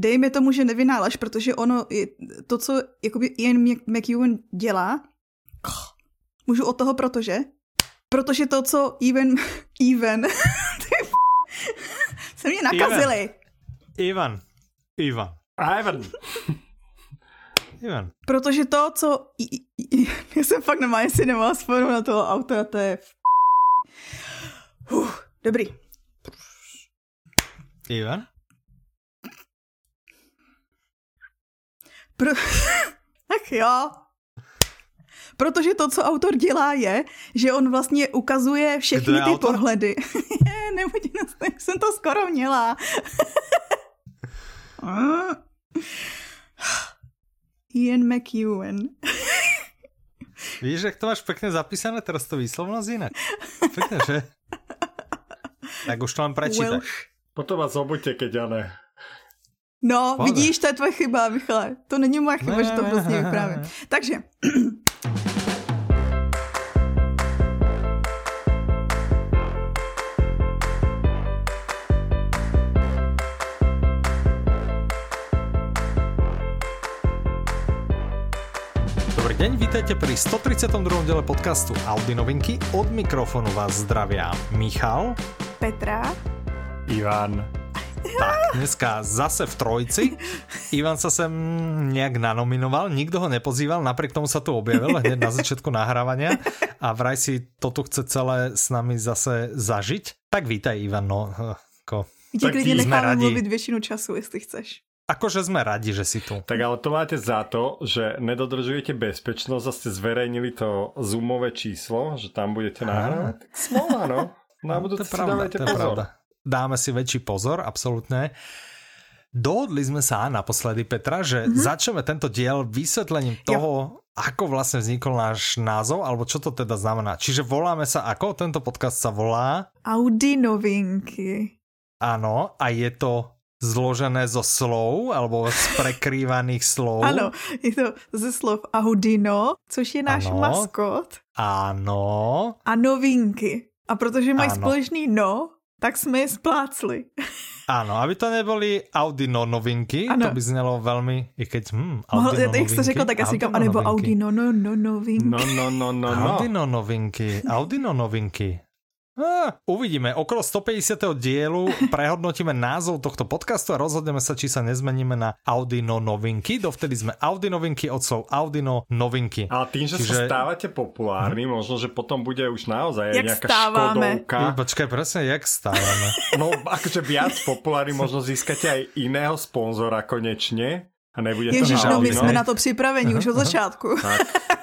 dejme tomu, že nevynálaš, protože ono, je to, co jakoby Ian McEwan dělá, můžu od toho, protože? Protože to, co Even, Even, se mě nakazili. Ivan. Ivan. Ivan. Ivan. Protože to, co... Já jsem fakt nemá, jestli nemá sporu na toho autora, to je... Uh, dobrý. Ivan? Pro... Ach jo. Protože to, co autor dělá, je, že on vlastně ukazuje všechny ty autor? pohledy. Nebudí, jsem to skoro měla. Ian McEwan. Víš, jak to máš pekne zapísané, teraz to výslovnosť inak. Pekne, že? Tak už to len prečítaš. Potom vás obuďte, keď ja ne. No, Pole. vidíš, to je tvoje chyba, Michale. To není moja chyba, ne, že to prostě vyprávím. Takže, deň, vítajte pri 132. diele podcastu Audi novinky. Od mikrofonu vás zdravia Michal, Petra, Ivan. Tak, dneska zase v trojci. Ivan sa sem nejak nanominoval, nikto ho nepozýval, napriek tomu sa tu objavil hneď na začiatku nahrávania a vraj si to tu chce celé s nami zase zažiť. Tak vítaj Ivan, no. Ko. tak klidně necháme mluvit většinu času, jestli chceš. Akože sme radi, že si tu. Tak ale to máte za to, že nedodržujete bezpečnosť a ste zverejnili to zoomové číslo, že tam budete nahrávať. Smolá, no. Na budúce si dávajte pozor. Pravda. Dáme si väčší pozor, absolútne. Dohodli sme sa naposledy, Petra, že mm-hmm. začneme tento diel vysvetlením toho, jo. ako vlastne vznikol náš názov, alebo čo to teda znamená. Čiže voláme sa ako? Tento podcast sa volá... Audi novinky. Áno, a je to zložené zo slov, alebo z prekrývaných slov. Ano, je to ze slov Ahudino, což je náš ano. maskot. Ano. A novinky. A protože mají ano. společný no, tak jsme je splácli. Áno, aby to neboli Audino novinky, ano. to by znelo veľmi, i keď, hm, Audino Mohl, Jak to řekl, tak asi říkám, anebo Audino no, no, novinky. No, no, no, no, no. Audino novinky, Audino novinky. Uvidíme. Okolo 150. dielu prehodnotíme názov tohto podcastu a rozhodneme sa, či sa nezmeníme na Audino novinky. Dovtedy sme Audi novinky od slov Audino novinky. Ale tým, že Čiže... sa stávate populárni, hm? možno, že potom bude už naozaj jak nejaká stávame. škodovka. I, počkaj, presne, jak stávame. no, akože viac populárny, možno získate aj iného sponzora konečne. A nebude Ježiš, to no my sme na to připravení už od začátku. Tak.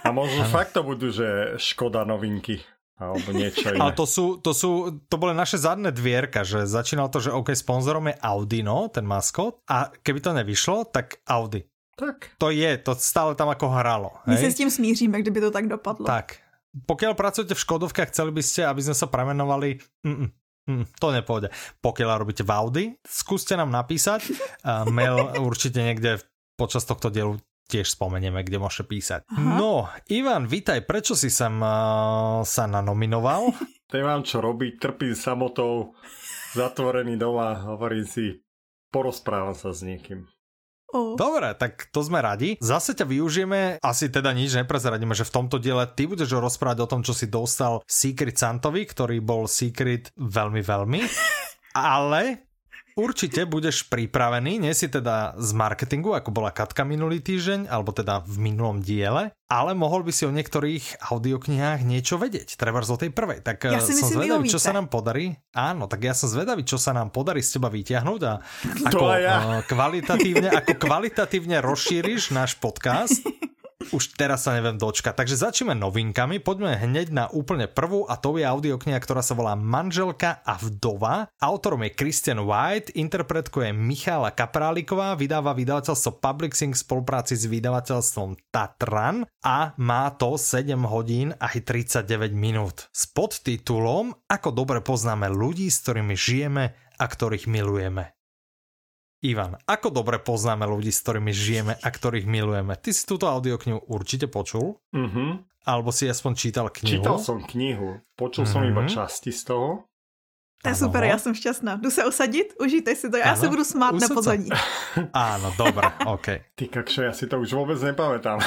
A možno fakt to budú, že škoda novinky alebo niečo iné. Ale to sú, to sú, to boli naše zadné dvierka, že začínalo to, že OK, sponzorom je Audino, ten maskot, a keby to nevyšlo, tak Audi. Tak. To je, to stále tam ako hralo. My sa s tým smíříme, kdyby to tak dopadlo. Tak. Pokiaľ pracujete v Škodovkách, chceli by ste, aby sme sa premenovali, mm, mm, to nepôjde. Pokiaľ robíte v Audi, skúste nám napísať. Uh, mail určite niekde počas tohto dielu tiež spomenieme, kde môže písať. Aha. No, Ivan, vítaj, prečo si sem uh, sa nanominoval? Nemám čo robiť, trpím samotou, zatvorený doma, hovorím si, porozprávam sa s niekým. Oh. Dobre, tak to sme radi. Zase ťa využijeme, asi teda nič neprezradíme, že v tomto diele ty budeš rozprávať o tom, čo si dostal Secret Santovi, ktorý bol Secret veľmi, veľmi. Ale určite budeš pripravený, nie si teda z marketingu, ako bola Katka minulý týždeň, alebo teda v minulom diele, ale mohol by si o niektorých audioknihách niečo vedieť, treba o tej prvej. Tak ja si som myslím, zvedavý, čo sa nám podarí. Áno, tak ja som zvedavý, čo sa nám podarí z teba vyťahnuť a ako, ja. kvalitatívne, ako kvalitatívne rozšíriš náš podcast už teraz sa neviem dočkať. Takže začneme novinkami, poďme hneď na úplne prvú a to je audiokniha, ktorá sa volá Manželka a vdova. Autorom je Christian White, interpretkou je Michála Kapráliková, vydáva vydavateľstvo Publixing v spolupráci s vydavateľstvom Tatran a má to 7 hodín a 39 minút. S podtitulom Ako dobre poznáme ľudí, s ktorými žijeme a ktorých milujeme. Ivan, ako dobre poznáme ľudí, s ktorými žijeme a ktorých milujeme? Ty si túto audioknihu určite počul? Mhm. Alebo si aspoň čítal knihu? Čítal som knihu, počul mm-hmm. som iba mhm. časti z toho. To je ano. super, já jsem šťastná. Jdu se usadit, užijte si to, já ano. se budu smát na pozadí. Áno, dobré, OK. Ty kakšo, ja si to už vôbec nepamätám.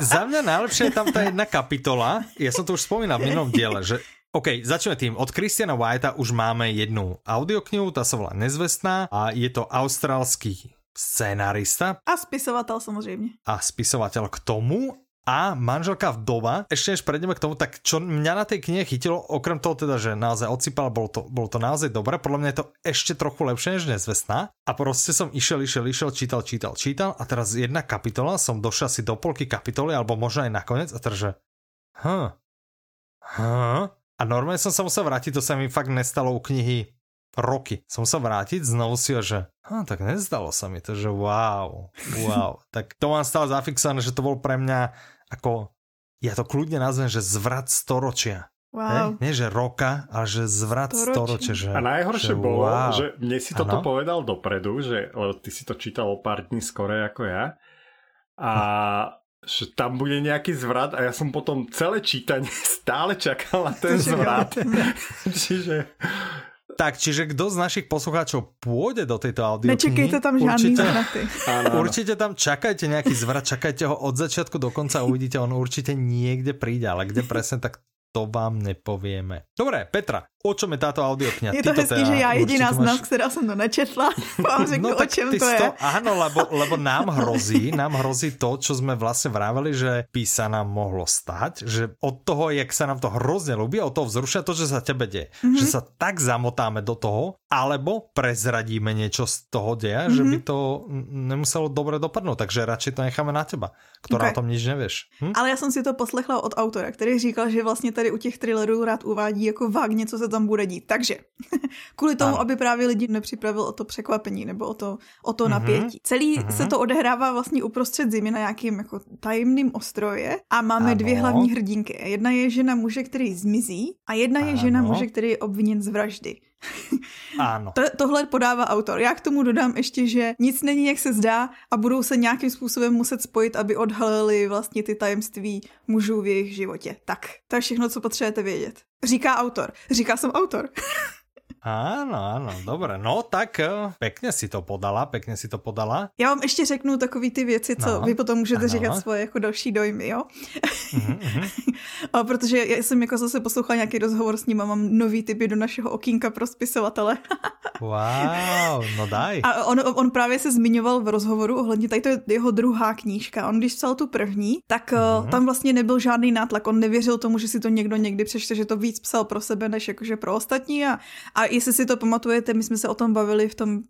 Za mňa najlepšia je tam tá jedna kapitola, ja som to už spomínal v minulom diele, že OK, začneme tým. Od Christiana Whitea už máme jednu audioknihu, tá sa volá Nezvestná a je to austrálsky scenárista. A spisovateľ samozrejme. A spisovateľ k tomu a manželka vdova. Ešte než prejdeme k tomu, tak čo mňa na tej knihe chytilo, okrem toho teda, že naozaj odsypal, bolo to, bolo to naozaj dobré, podľa mňa je to ešte trochu lepšie než nezvestná. A proste som išiel, išiel, išiel, čítal, čítal, čítal a teraz jedna kapitola, som došiel si do polky kapitoly, alebo možno aj nakoniec a teraz, že huh, huh. A normálne som sa musel vrátiť, to sa mi fakt nestalo u knihy roky. Som sa vrátiť, znovu si ho, že hm, tak nezdalo sa mi to, že wow, wow. tak to mám stále zafixované, že to bol pre mňa ako, ja to kľudne nazvem, že zvrat storočia. Wow. Nie, nie, že roka, ale že zvrat storočia. Že, a najhoršie že bolo, wow. že mne si toto ano? povedal dopredu, že lebo ty si to čítal o pár dní skore ako ja. A že tam bude nejaký zvrat a ja som potom celé čítanie stále čakal na ten zvrat. Čiže tak, čiže kto z našich poslucháčov pôjde do tejto audio Nečakejte tam žiadny určite, zvraty. Určite tam čakajte nejaký zvrat, čakajte ho od začiatku do konca a uvidíte, on určite niekde príde, ale kde presne, tak to vám nepovieme. Dobre, Petra, o čom je táto audiokniha? Je to hezký, teda, že ja jediná z nás, máš... ktorá som to nečetla, vám řeknu, no, o čem to je. To, áno, lebo, lebo nám hrozí, nám hrozí to, čo sme vlastne vraveli, že by sa nám mohlo stať, že od toho, jak sa nám to hrozne ľúbi, od toho vzrušia to, že sa tebe deje. Mm-hmm. Že sa tak zamotáme do toho, alebo prezradíme niečo z toho deja, mm-hmm. že by mhm. to nemuselo dobre dopadnúť, takže radšej to necháme na teba, ktorá okay. o tom nič nevieš. Hm? Ale ja som si to poslechla od autora, který říkal, že vlastně tady u těch thrillerů rád uvádí jako vágně, co se tam bude dít. Takže kvůli tomu, ano. aby právě lidi nepřipravil o to překvapení nebo o to, o to mm-hmm. napětí. Celý mm-hmm. se to odehrává vlastně uprostřed zimy na nějakým jako tajemným ostroje a máme ano. dvě hlavní hrdinky. Jedna je žena muže, který zmizí a jedna je ano. žena muže, který je obviněn z vraždy. Ano. To, tohle podává autor. Já k tomu dodám ještě, že nic není, jak se zdá a budou se nějakým způsobem muset spojit, aby odhalili vlastně ty tajemství mužů v jejich životě. Tak, to je všechno, co potřebujete vědět. Říká autor. Říká jsem autor. Áno, áno, dobre. No tak eh, pekne si to podala, pekne si to podala. Já vám ještě řeknu takový ty věci, co no, vy potom můžete ano. říkat svoje jako další dojmy, jo? Mm-hmm. a protože já jsem jako zase poslouchala nějaký rozhovor s ním a mám nový typy do našeho okýnka pro spisovatele. wow, no daj. A on, on právě se zmiňoval v rozhovoru ohledně, tady to je jeho druhá knížka. On když psal tu první, tak mm-hmm. tam vlastně nebyl žádný nátlak. On nevěřil tomu, že si to někdo někdy přečte, že to víc psal pro sebe, než jakože pro ostatní a, a jestli si to pamatujete, my jsme se o tom bavili v tom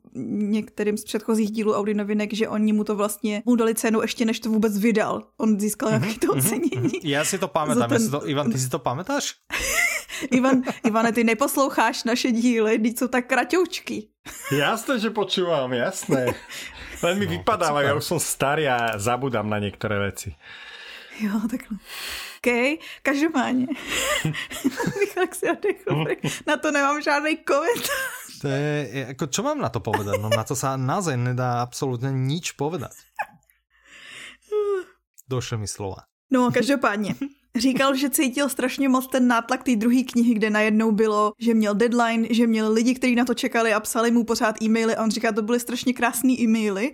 některým z předchozích dílů Audi novinek, že oni mu to vlastně mu dali cenu ještě než to vůbec vydal. On získal mm-hmm, nějaké to mhm, ocenění. Já si to pamätám. Ten... to, Ivan, ty si to pamätáš? Ivan, Ivane, ty neposloucháš naše díly, teď jsou tak kratoučky. Jasné, že počúvam, jasné. Len mi no, vypadáva, ja už som starý a zabudám na niektoré veci. Jo, takhle. OK, každopádně. Michal si odechl, na to nemám žádný komentář. To je, ako, čo mám na to povedať? No na to sa naozaj nedá absolútne nič povedať. Došle mi slova. No, každopádně. Říkal, že cítil strašně moc ten nátlak té druhé knihy, kde najednou bylo, že měl deadline, že měl lidi, kteří na to čekali a psali mu pořád e-maily a on říká, to byly strašně krásné e-maily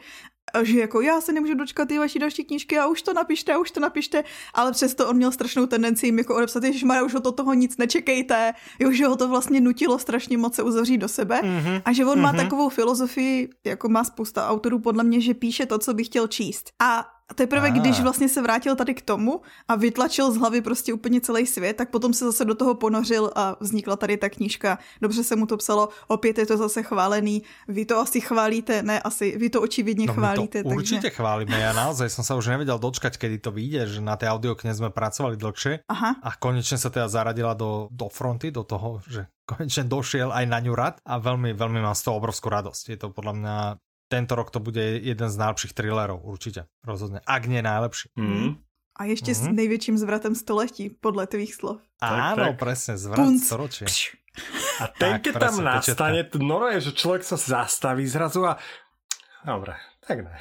že jako já se nemůžu dočkat ty vaší další knížky a už to napište, a už to napište, ale přesto on měl strašnou tendenci jim jako odepsat, že Mara, už od toho nic nečekejte, jo, že ho to vlastně nutilo strašně moc se uzavřít do sebe mm-hmm. a že on mm-hmm. má mhm. takovou filozofii, jako má spousta autorů podle mě, že píše to, co by chtěl číst. A a teprve, když vlastně se vrátil tady k tomu a vytlačil z hlavy prostě úplně celý svět, tak potom se zase do toho ponořil a vznikla tady ta knížka. Dobře se mu to psalo, opět je to zase chválený. Vy to asi chválíte, ne asi, vy to očividně no, chválíte. To určitě takže... chválíme, ja naozaj som sa už nevedel dočkať, kedy to vyjde, že na tej audiokne sme pracovali dlhšie Aha. a konečne sa teda zaradila do, do fronty, do toho, že konečne došiel aj na ňu rad a veľmi, veľmi mám z toho obrovskú radosť. Je to podľa mňa tento rok to bude jeden z najlepších thrillerov, určitě, rozhodně. Ak nie najlepší. Mm. A ještě mm. s mhm. největším zvratem století, podle tvých slov. Áno, tak, presne, zvrat Punc. storočí. A ten, keď tam nastane, to je, že človek sa zastaví zrazu a... Dobre, tak ne.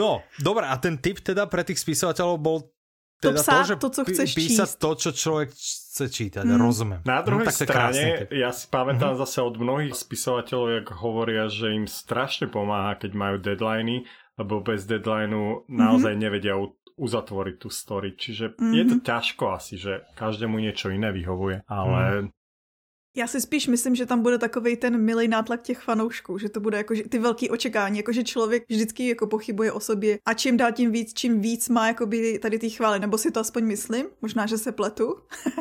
no, dobré, a ten tip teda pre tých spisovateľov bol to teda psát to, že to, co chceš písať číst. to, čo človek chce čítať, mm. rozumiem. Na druhej no, tak strane, ja si pamätám mm-hmm. zase od mnohých spisovateľov, jak hovoria, že im strašne pomáha, keď majú deadliny, lebo bez deadlineu naozaj mm-hmm. nevedia uzatvoriť tú story. Čiže mm-hmm. je to ťažko asi, že každému niečo iné vyhovuje, ale mm. Já si spíš myslím, že tam bude takový ten milý nátlak těch fanoušků, že to bude jako že ty velký očekávání, jako že člověk vždycky jako pochybuje o sobě a čím dál tím víc, čím víc má jakoby tady ty chvály, nebo si to aspoň myslím, možná, že se pletu.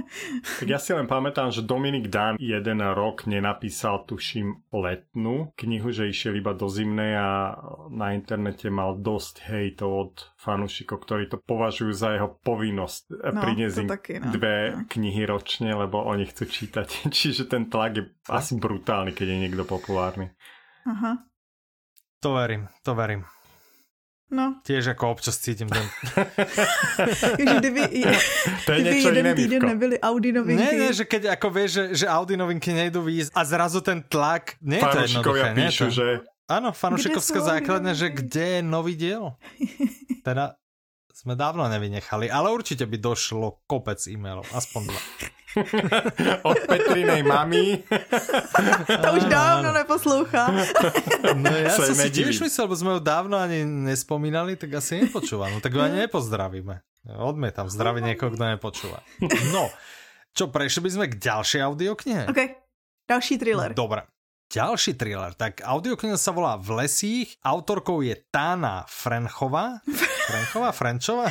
tak ja si len pamätám, že Dominik Dan jeden rok nenapísal, tuším, letnú knihu, že išiel iba do zimnej a na internete mal dosť hejtov od fanúšikov, ktorí to považujú za jeho povinnosť no, priniesť im no. dve no. knihy ročne, lebo oni chcú čítať. Čiže že ten tlak je asi brutálny, keď je niekto populárny. Aha. To verím, to verím. No. Tiež ako občas cítim ten... Takže kdyby, to je kdyby jeden iné, týden nebyli Audi novinky. Nie, nie, že keď ako vieš, že, že Audi novinky nejdú výjsť a zrazu ten tlak, nie je to jednoduché. píšu, nie, že... Áno, fanušikovská základňa, že kde je nový diel? Teda sme dávno nevynechali, ale určite by došlo kopec e-mailov, aspoň dva. Od Petrinej mami. to už dávno neposlouchá. no ja som si tiež myslel, lebo sme ho dávno ani nespomínali, tak asi nepočúva. No tak ho ani nepozdravíme. Odmietam zdraviť niekoho, kto nepočúva. No, čo, prešli by sme k ďalšej audioknihe? OK, ďalší thriller. Dobre. Ďalší thriller. Tak audiokniha sa volá V lesích. Autorkou je Tána Frenchová. Frenchová? Frenčová?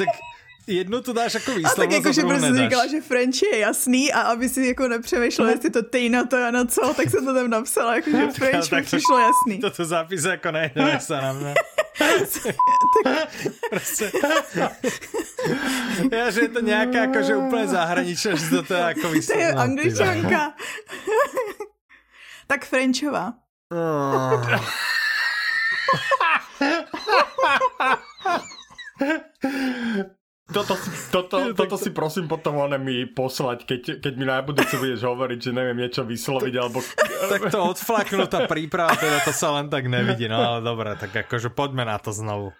tak jednu tu dáš jako výslovnost a tak jako, že prostě říkala, že French je jasný a aby si jako nepřemýšlel, jestli to Tejna to je na co, tak se to tam napsala, jako že French mi přišlo jasný. Toto zápis jako nejde se na mě. prostě. Já, že je to nějaká jakože úplně zahraničná, že to je jako výslovnost. To je angličanka. tak Frenchová. Toto, toto, toto si prosím potom one mi poslať, keď, keď mi na budúce budeš hovoriť, že neviem niečo vysloviť, alebo... Tak to odflaknutá príprava, teda to sa len tak nevidí, no ale dobré, tak akože poďme na to znovu.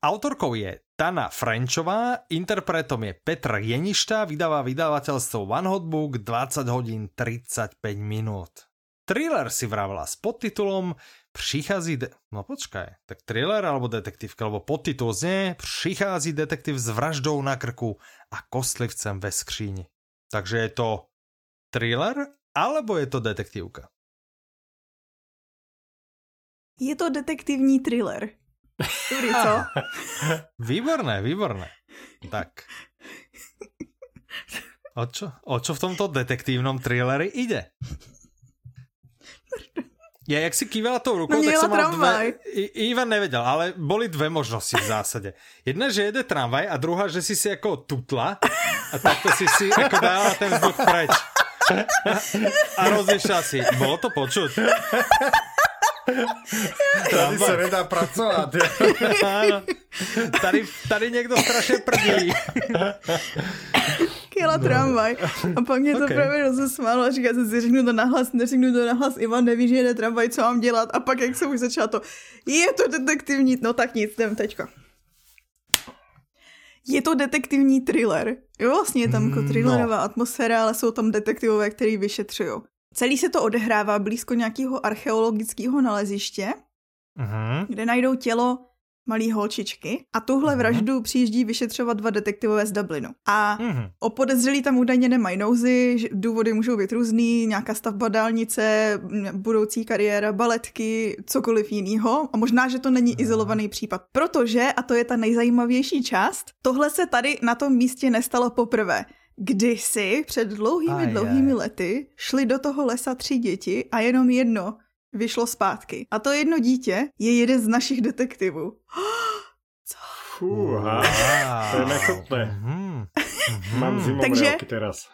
Autorkou je Tana Frenčová, interpretom je Petr Jeništa, vydáva vydavateľstvo One Hot Book 20 hodín 35 minút. Thriller si vravela s podtitulom Přichází, de- no počkaj, tak thriller alebo detektívka, alebo podtitul znie Přichází detektív s vraždou na krku a kostlivcem ve skříni. Takže je to thriller alebo je to detektívka? Je to detektivní thriller. Dobrý, co? výborné, výborné. Tak. O čo, o čo v tomto detektívnom thrilleri ide? Ja, jak si kývala tou rukou, no, tak som mal dve... I, Ivan nevedel, ale boli dve možnosti v zásade. Jedna, že jede tramvaj a druhá, že si si ako tutla a takto si si ako dala ten vzduch preč. A rozlišila si. Bolo to počuť? Tady sa nedá pracovať. tady, tady niekto strašne prdí jela tramvaj. A pak mě to okay. právě rozesmálo a říká si, řeknu to nahlas, neřeknu to nahlas, Ivan neví, že jede tramvaj, co mám dělat. A pak jak se už začala to, je to detektivní, no tak nic, jdem teďka. Je to detektivní thriller. Jo, vlastně je tam jako mm, thrillerová no. atmosféra, ale jsou tam detektivové, který vyšetřují. Celý se to odehrává blízko nějakého archeologického naleziště, uh-huh. kde najdou tělo malý holčičky a tuhle uh-huh. vraždu přijíždí vyšetřovat dva detektivové z Dublinu. A uh-huh. o podezřelí tam údajně nemají nouzy, důvody můžou být různý, nějaká stavba dálnice, budoucí kariéra, baletky, cokoliv jiného. A možná, že to není uh-huh. izolovaný případ. Protože, a to je ta nejzajímavější část, tohle se tady na tom místě nestalo poprvé. Kdysi, před dlouhými, dlouhými lety, šli do toho lesa tři děti a jenom jedno vyšlo zpátky. A to jedno dítě je jeden z našich detektivů. Co? Fúha, to je nechutné. Mm-hmm. Mám zimom Takže... teraz.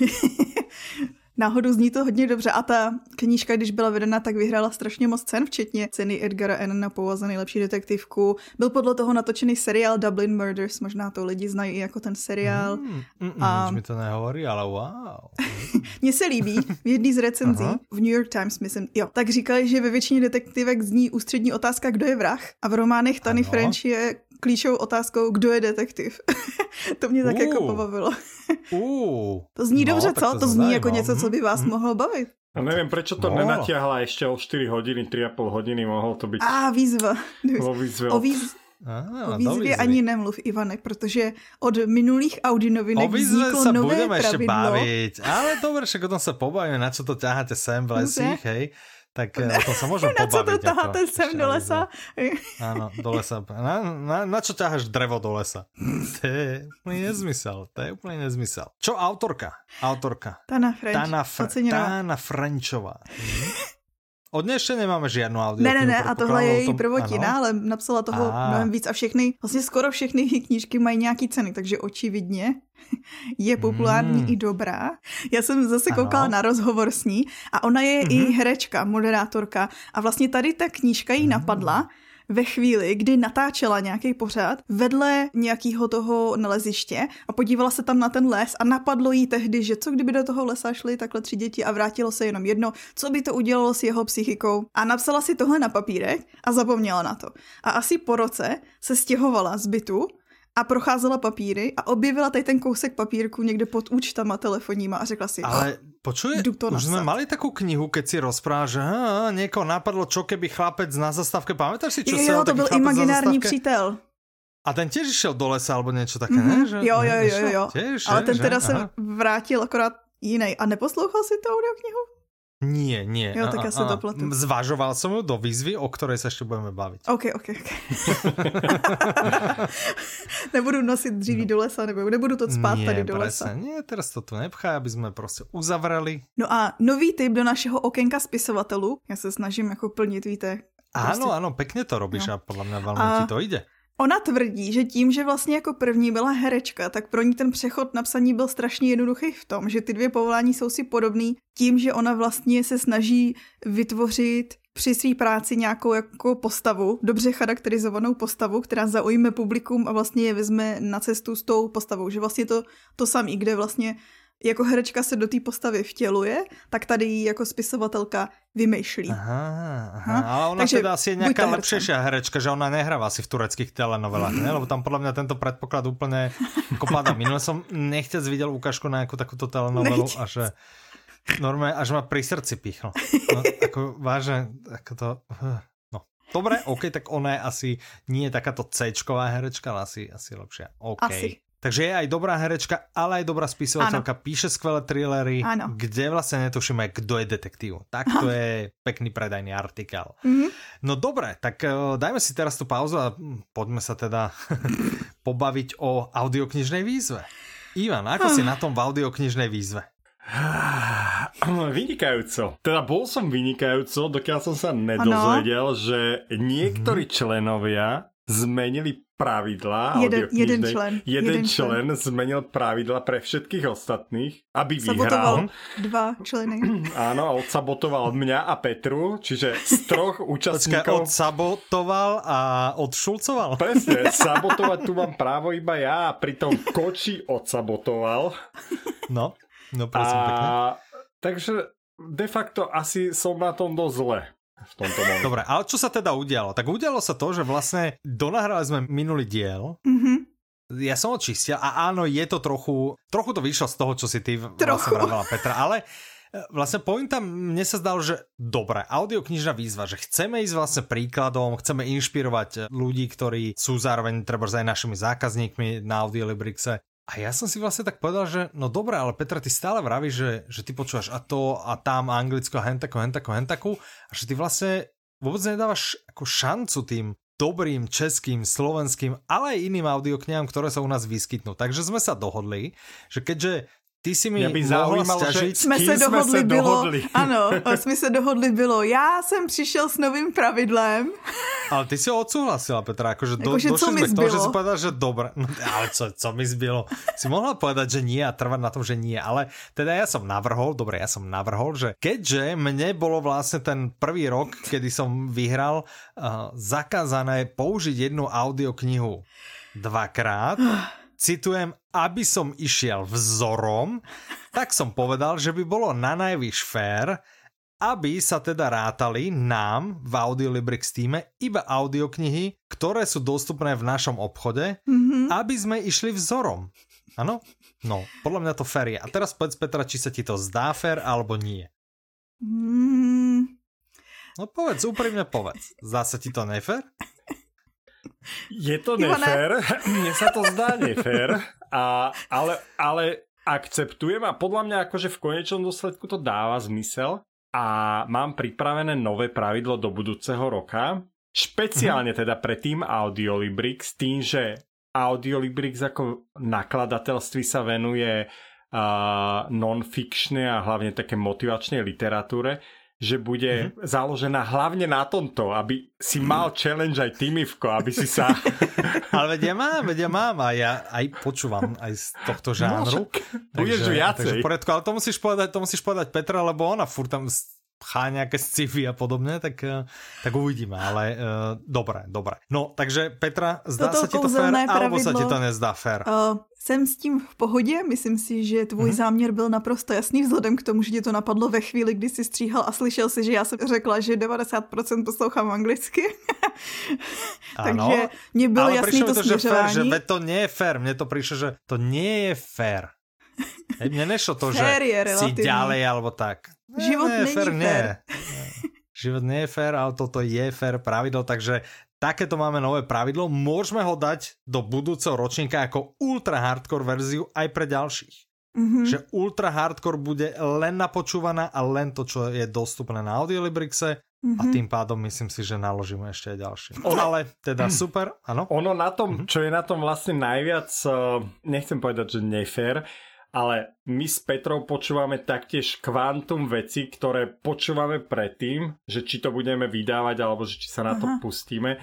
náhodou zní to hodně dobře a ta knížka, když byla vedena, tak vyhrála strašně moc cen, včetně ceny Edgara N. na za nejlepší detektivku. Byl podle toho natočený seriál Dublin Murders, možná to lidi znají i jako ten seriál. Mm, mm, a... mi to nehovorí, ale wow. Mně se líbí, v jedné z recenzí, Aha. v New York Times, myslím, jo, tak říkali, že ve většině detektivek zní ústřední otázka, kdo je vrah a v románech Tany French je klíčovou otázkou, kdo je detektiv. to mě tak uh, jako pobavilo. uh, to zní no, dobře, co? To, to zní jako něco, co by vás mm. mohlo bavit. A nevím, proč to no. nenatiahla ještě o 4 hodiny, 3,5 hodiny, mohlo to být... A výzva. O výzve. O, výz... Ah, o výzvě ani nemluv, Ivanek, protože od minulých Audi novinek vzniklo sa nové budeme pravidlo. ešte baviť, ale dobre, však o tom sa pobavíme, na čo to ťaháte sem v lesích, hej. Tak ne. Eh, o tom sa môžeme pobaviť. Na co to ako, sem do lesa? Áno, do lesa. Na, na, na čo ťaháš drevo do lesa? To je úplný nezmysel. To je úplný nezmysel. Čo autorka? Autorka. Tana French. Tana, Fr- Tana Frenchová. Od ještě nemáme žádnou audio. Ne, ne, ne, a tohle je její prvotina, ano? ale napsala toho a. mnohem víc a všechny, vlastně skoro všechny knížky mají nějaký ceny, takže očividně je populární mm. i dobrá. Já jsem zase koukala ano. na rozhovor s ní a ona je mm-hmm. i mhm. herečka, moderátorka a vlastně tady ta knížka jí mm. napadla, ve chvíli, kdy natáčela nějaký pořad vedle nějakého toho naleziště a podívala se tam na ten les a napadlo jí tehdy, že co kdyby do toho lesa šly takhle tři děti a vrátilo se jenom jedno, co by to udělalo s jeho psychikou. A napsala si tohle na papírek a zapomněla na to. A asi po roce se stěhovala z bytu a procházela papíry a objevila tady ten kousek papírku někde pod účtama telefonníma a řekla si, ale počuje, už jsme mali takovou knihu, keď si rozpráva, že ha, někoho napadlo, čo keby chlapec na zastávke, pamätáš si, čo jo, jo, to byl imaginární přítel. A ten tiež išiel do lesa, alebo něco také, mm-hmm. ne? Že, jo, jo, jo, jo. Tiež, Ale ten že? teda Aha. se vrátil akorát jiný. A neposlouchal si to audioknihu? Nie, nie. Jo, tak ja sa dopletu. Zvažoval som ju do výzvy, o ktorej sa ešte budeme baviť. OK, OK, OK. nebudu nosit dříví do lesa, nebo nebudu to spát nie, tady do lesa. Nie, teraz to tu nepchá, aby sme prostě uzavreli. No a nový typ do našeho okénka spisovatelů. Já se snažím jako plnit, víte. Prostě... Áno, áno, pekne to robíš no. a podľa mňa veľmi a... ti to ide. Ona tvrdí, že tím, že vlastně jako první byla herečka, tak pro ní ten přechod na psaní byl strašně jednoduchý v tom, že ty dvě povolání jsou si podobný tím, že ona vlastně se snaží vytvořit při své práci nějakou jako postavu, dobře charakterizovanou postavu, která zaujme publikum a vlastně je vezme na cestu s tou postavou. Že vlastně to, to samý, kde vlastně jako herečka se do té postavy vtěluje, tak tady ji jako spisovatelka vymýšlí. Aha, aha. ale ona Takže teda asi je nějaká lepší herečka, že ona nehrává si v tureckých telenovelách, ne? Lebo tam podle mě tento předpoklad úplně jako padá. Minule jsem nechtěc viděl ukážku na nějakou takovou telenovelu a že normálně až ma pri srdci píchlo. No, jako vážně, jako to... No. Dobre, OK, tak ona je asi nie takáto C-čková herečka, ale asi, asi lepšia. OK. Asi. Takže je aj dobrá herečka, ale aj dobrá spisovateľka, ano. píše skvelé thrillery, ano. kde vlastne netušíme, kdo je detektív. Tak to je pekný predajný artikel. Mm-hmm. No dobre, tak uh, dajme si teraz tú pauzu a hm, poďme sa teda pobaviť o audioknižnej výzve. Ivan, ako si na tom v audioknižnej výzve? Vynikajúco. Teda bol som vynikajúco, dokiaľ som sa nedozvedel, ano. že niektorí členovia zmenili pravidla. Jeden, jeden člen. Jeden, jeden člen, člen zmenil pravidla pre všetkých ostatných, aby vyhral. dva členy. Áno, a odsabotoval mňa a Petru, čiže z troch účastníkov... Počkaj, odsabotoval a odšulcoval? Presne, sabotovať tu mám právo iba ja a pritom Koči odsabotoval. No, no prosím a... pekne. Takže de facto asi som na tom dosť zle v tomto momente. Dobre, ale čo sa teda udialo? Tak udialo sa to, že vlastne donahrali sme minulý diel. Mm-hmm. Ja som očistil a áno, je to trochu, trochu to vyšlo z toho, čo si ty trochu. vlastne Petra, ale e, vlastne pointa mne sa zdalo, že dobre, audioknižná výzva, že chceme ísť vlastne príkladom, chceme inšpirovať ľudí, ktorí sú zároveň treba aj našimi zákazníkmi na Audiolibrixe a ja som si vlastne tak povedal, že no dobré, ale Petra, ty stále vravíš, že, že ty počúvaš a to a tam a anglicko a hentaku, hentaku, hentaku a že ty vlastne vôbec nedávaš ako šancu tým dobrým českým, slovenským, ale aj iným audioknihám, ktoré sa u nás vyskytnú. Takže sme sa dohodli, že keďže ty si mi by zaujímalo, že jsme se dohodli, bylo, dohodli. ano, jsme se dohodli bylo, já jsem přišel s novým pravidlem Ale ty si ho odsúhlasila, Petra, akože, do, akože došli sme k tomu, že si povedala, že dobre. No, ale čo, co mi zbylo? Si mohla povedať, že nie a trvať na tom, že nie. Ale teda ja som navrhol, dobre, ja som navrhol, že keďže mne bolo vlastne ten prvý rok, kedy som vyhral, uh, zakázané použiť jednu audioknihu dvakrát, citujem, aby som išiel vzorom, tak som povedal, že by bolo na najvyš fér, aby sa teda rátali nám v Audiolibrix týme iba audioknihy, ktoré sú dostupné v našom obchode, mm-hmm. aby sme išli vzorom. Áno? No, podľa mňa to fér je. A teraz povedz Petra, či sa ti to zdá fér alebo nie. Mm. No povedz, úprimne povedz. Zdá sa ti to nefér? Je to nefér, mne sa to zdá nefér, a, ale, ale akceptujem a podľa mňa akože v konečnom dôsledku to dáva zmysel, a mám pripravené nové pravidlo do budúceho roka, špeciálne mhm. teda pre tým Audiolibrix, tým, že Audiolibrix ako nakladateľství sa venuje uh, non-fikčnej a hlavne také motivačnej literatúre, že bude mm-hmm. založená hlavne na tomto, aby si mal challenge aj Timivko, aby si sa... Ale veď ja mám, veď ja mám a ja aj počúvam aj z tohto no, žánru. No, budeš viacej. Takže ale to musíš povedať, to musíš povedať Petra, lebo ona furt tam chá nejaké sci-fi a podobne, tak, eh, tak uvidíme, ale uh, dobre, dobre. No, takže Petra, zdá Toto sa ti to fér, alebo sa ti to nezdá fér? Uh, jsem s tím v pohodě, myslím si, že tvůj mm-hmm. záměr byl naprosto jasný vzhledem k tomu, že ti to napadlo ve chvíli, kdy jsi stříhal a slyšel si, že já jsem řekla, že 90% poslouchám anglicky. Takže mně bylo ale jasný to, to směřování. Že, fér, že to nie je fér, mne to prišlo, že to nie je fér. Mne nešlo to, že si ďalej alebo tak. Život nie, není fér. Nie. Život nie je fér, ale toto je fér pravidlo, takže takéto máme nové pravidlo. Môžeme ho dať do budúceho ročníka ako ultra hardcore verziu aj pre ďalších. Mm-hmm. Že ultra hardcore bude len napočúvaná a len to, čo je dostupné na Audiolibrixe mm-hmm. a mhm. tým pádom myslím si, že naložíme ešte aj ďalšie. Ono, Ale teda super, áno. Ono na tom, mm-hmm. čo je na tom vlastne najviac, eh, nechcem povedať, že nefér, ale my s Petrou počúvame taktiež kvantum veci, ktoré počúvame predtým, že či to budeme vydávať alebo že či sa na to Aha. pustíme.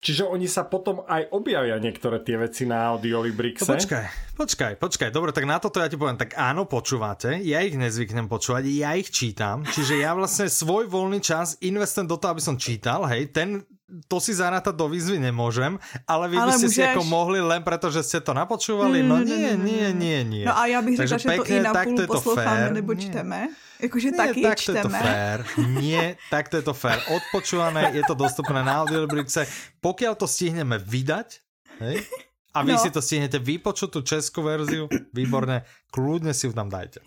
Čiže oni sa potom aj objavia niektoré tie veci na Audiolibrixe. No počkaj, počkaj, počkaj. Dobre, tak na toto ja ti poviem. Tak áno, počúvate. Ja ich nezvyknem počúvať, ja ich čítam. Čiže ja vlastne svoj voľný čas investujem do toho, aby som čítal. Hej, ten to si zarátať do výzvy nemôžem, ale vy ale by ste si ako mohli len preto, že ste to napočúvali. No nie, nie, nie, nie. No a já bych řekla, že to i na půl posloucháme nebo čteme. Jakože taky tak čteme. To je to fér. Nie, tak to je to fér. Odpočúvané, je to dostupné na Audiolibrixe. Pokiaľ to stihneme vydať, hej, a vy no. si to stihnete vypočuť tú českú verziu, výborne, kľudne si ju tam dajte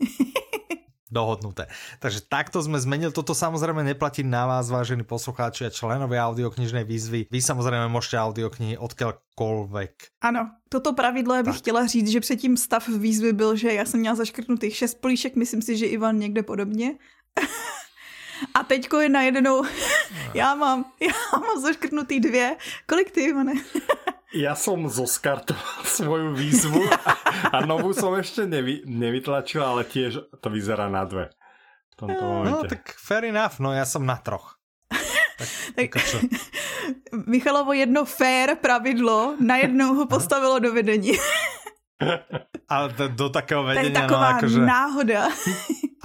dohodnuté. Takže takto sme zmenili. Toto samozrejme neplatí na vás, vážení poslucháči a členovia audioknižnej výzvy. Vy samozrejme môžete audioknihy odkiaľkoľvek. Ano, toto pravidlo já bych tak. chtěla říct, že předtím stav výzvy byl, že já jsem měla zaškrtnutých šest políšek, myslím si, že Ivan někde podobně. A teďko je najednou, já mám, já mám zaškrtnutý dvě. Kolik ty, Ivane? Ja som zoskartoval svoju výzvu a, a novú som ešte nevy, nevytlačil, ale tiež to vyzerá na dve. V tomto no, momente. No tak fair enough, no ja som na troch. Tak, tak Michalovo jedno fair pravidlo najednou ho postavilo do vedení. Ale to, do takého vedenia, to je no, taková no akože... náhoda.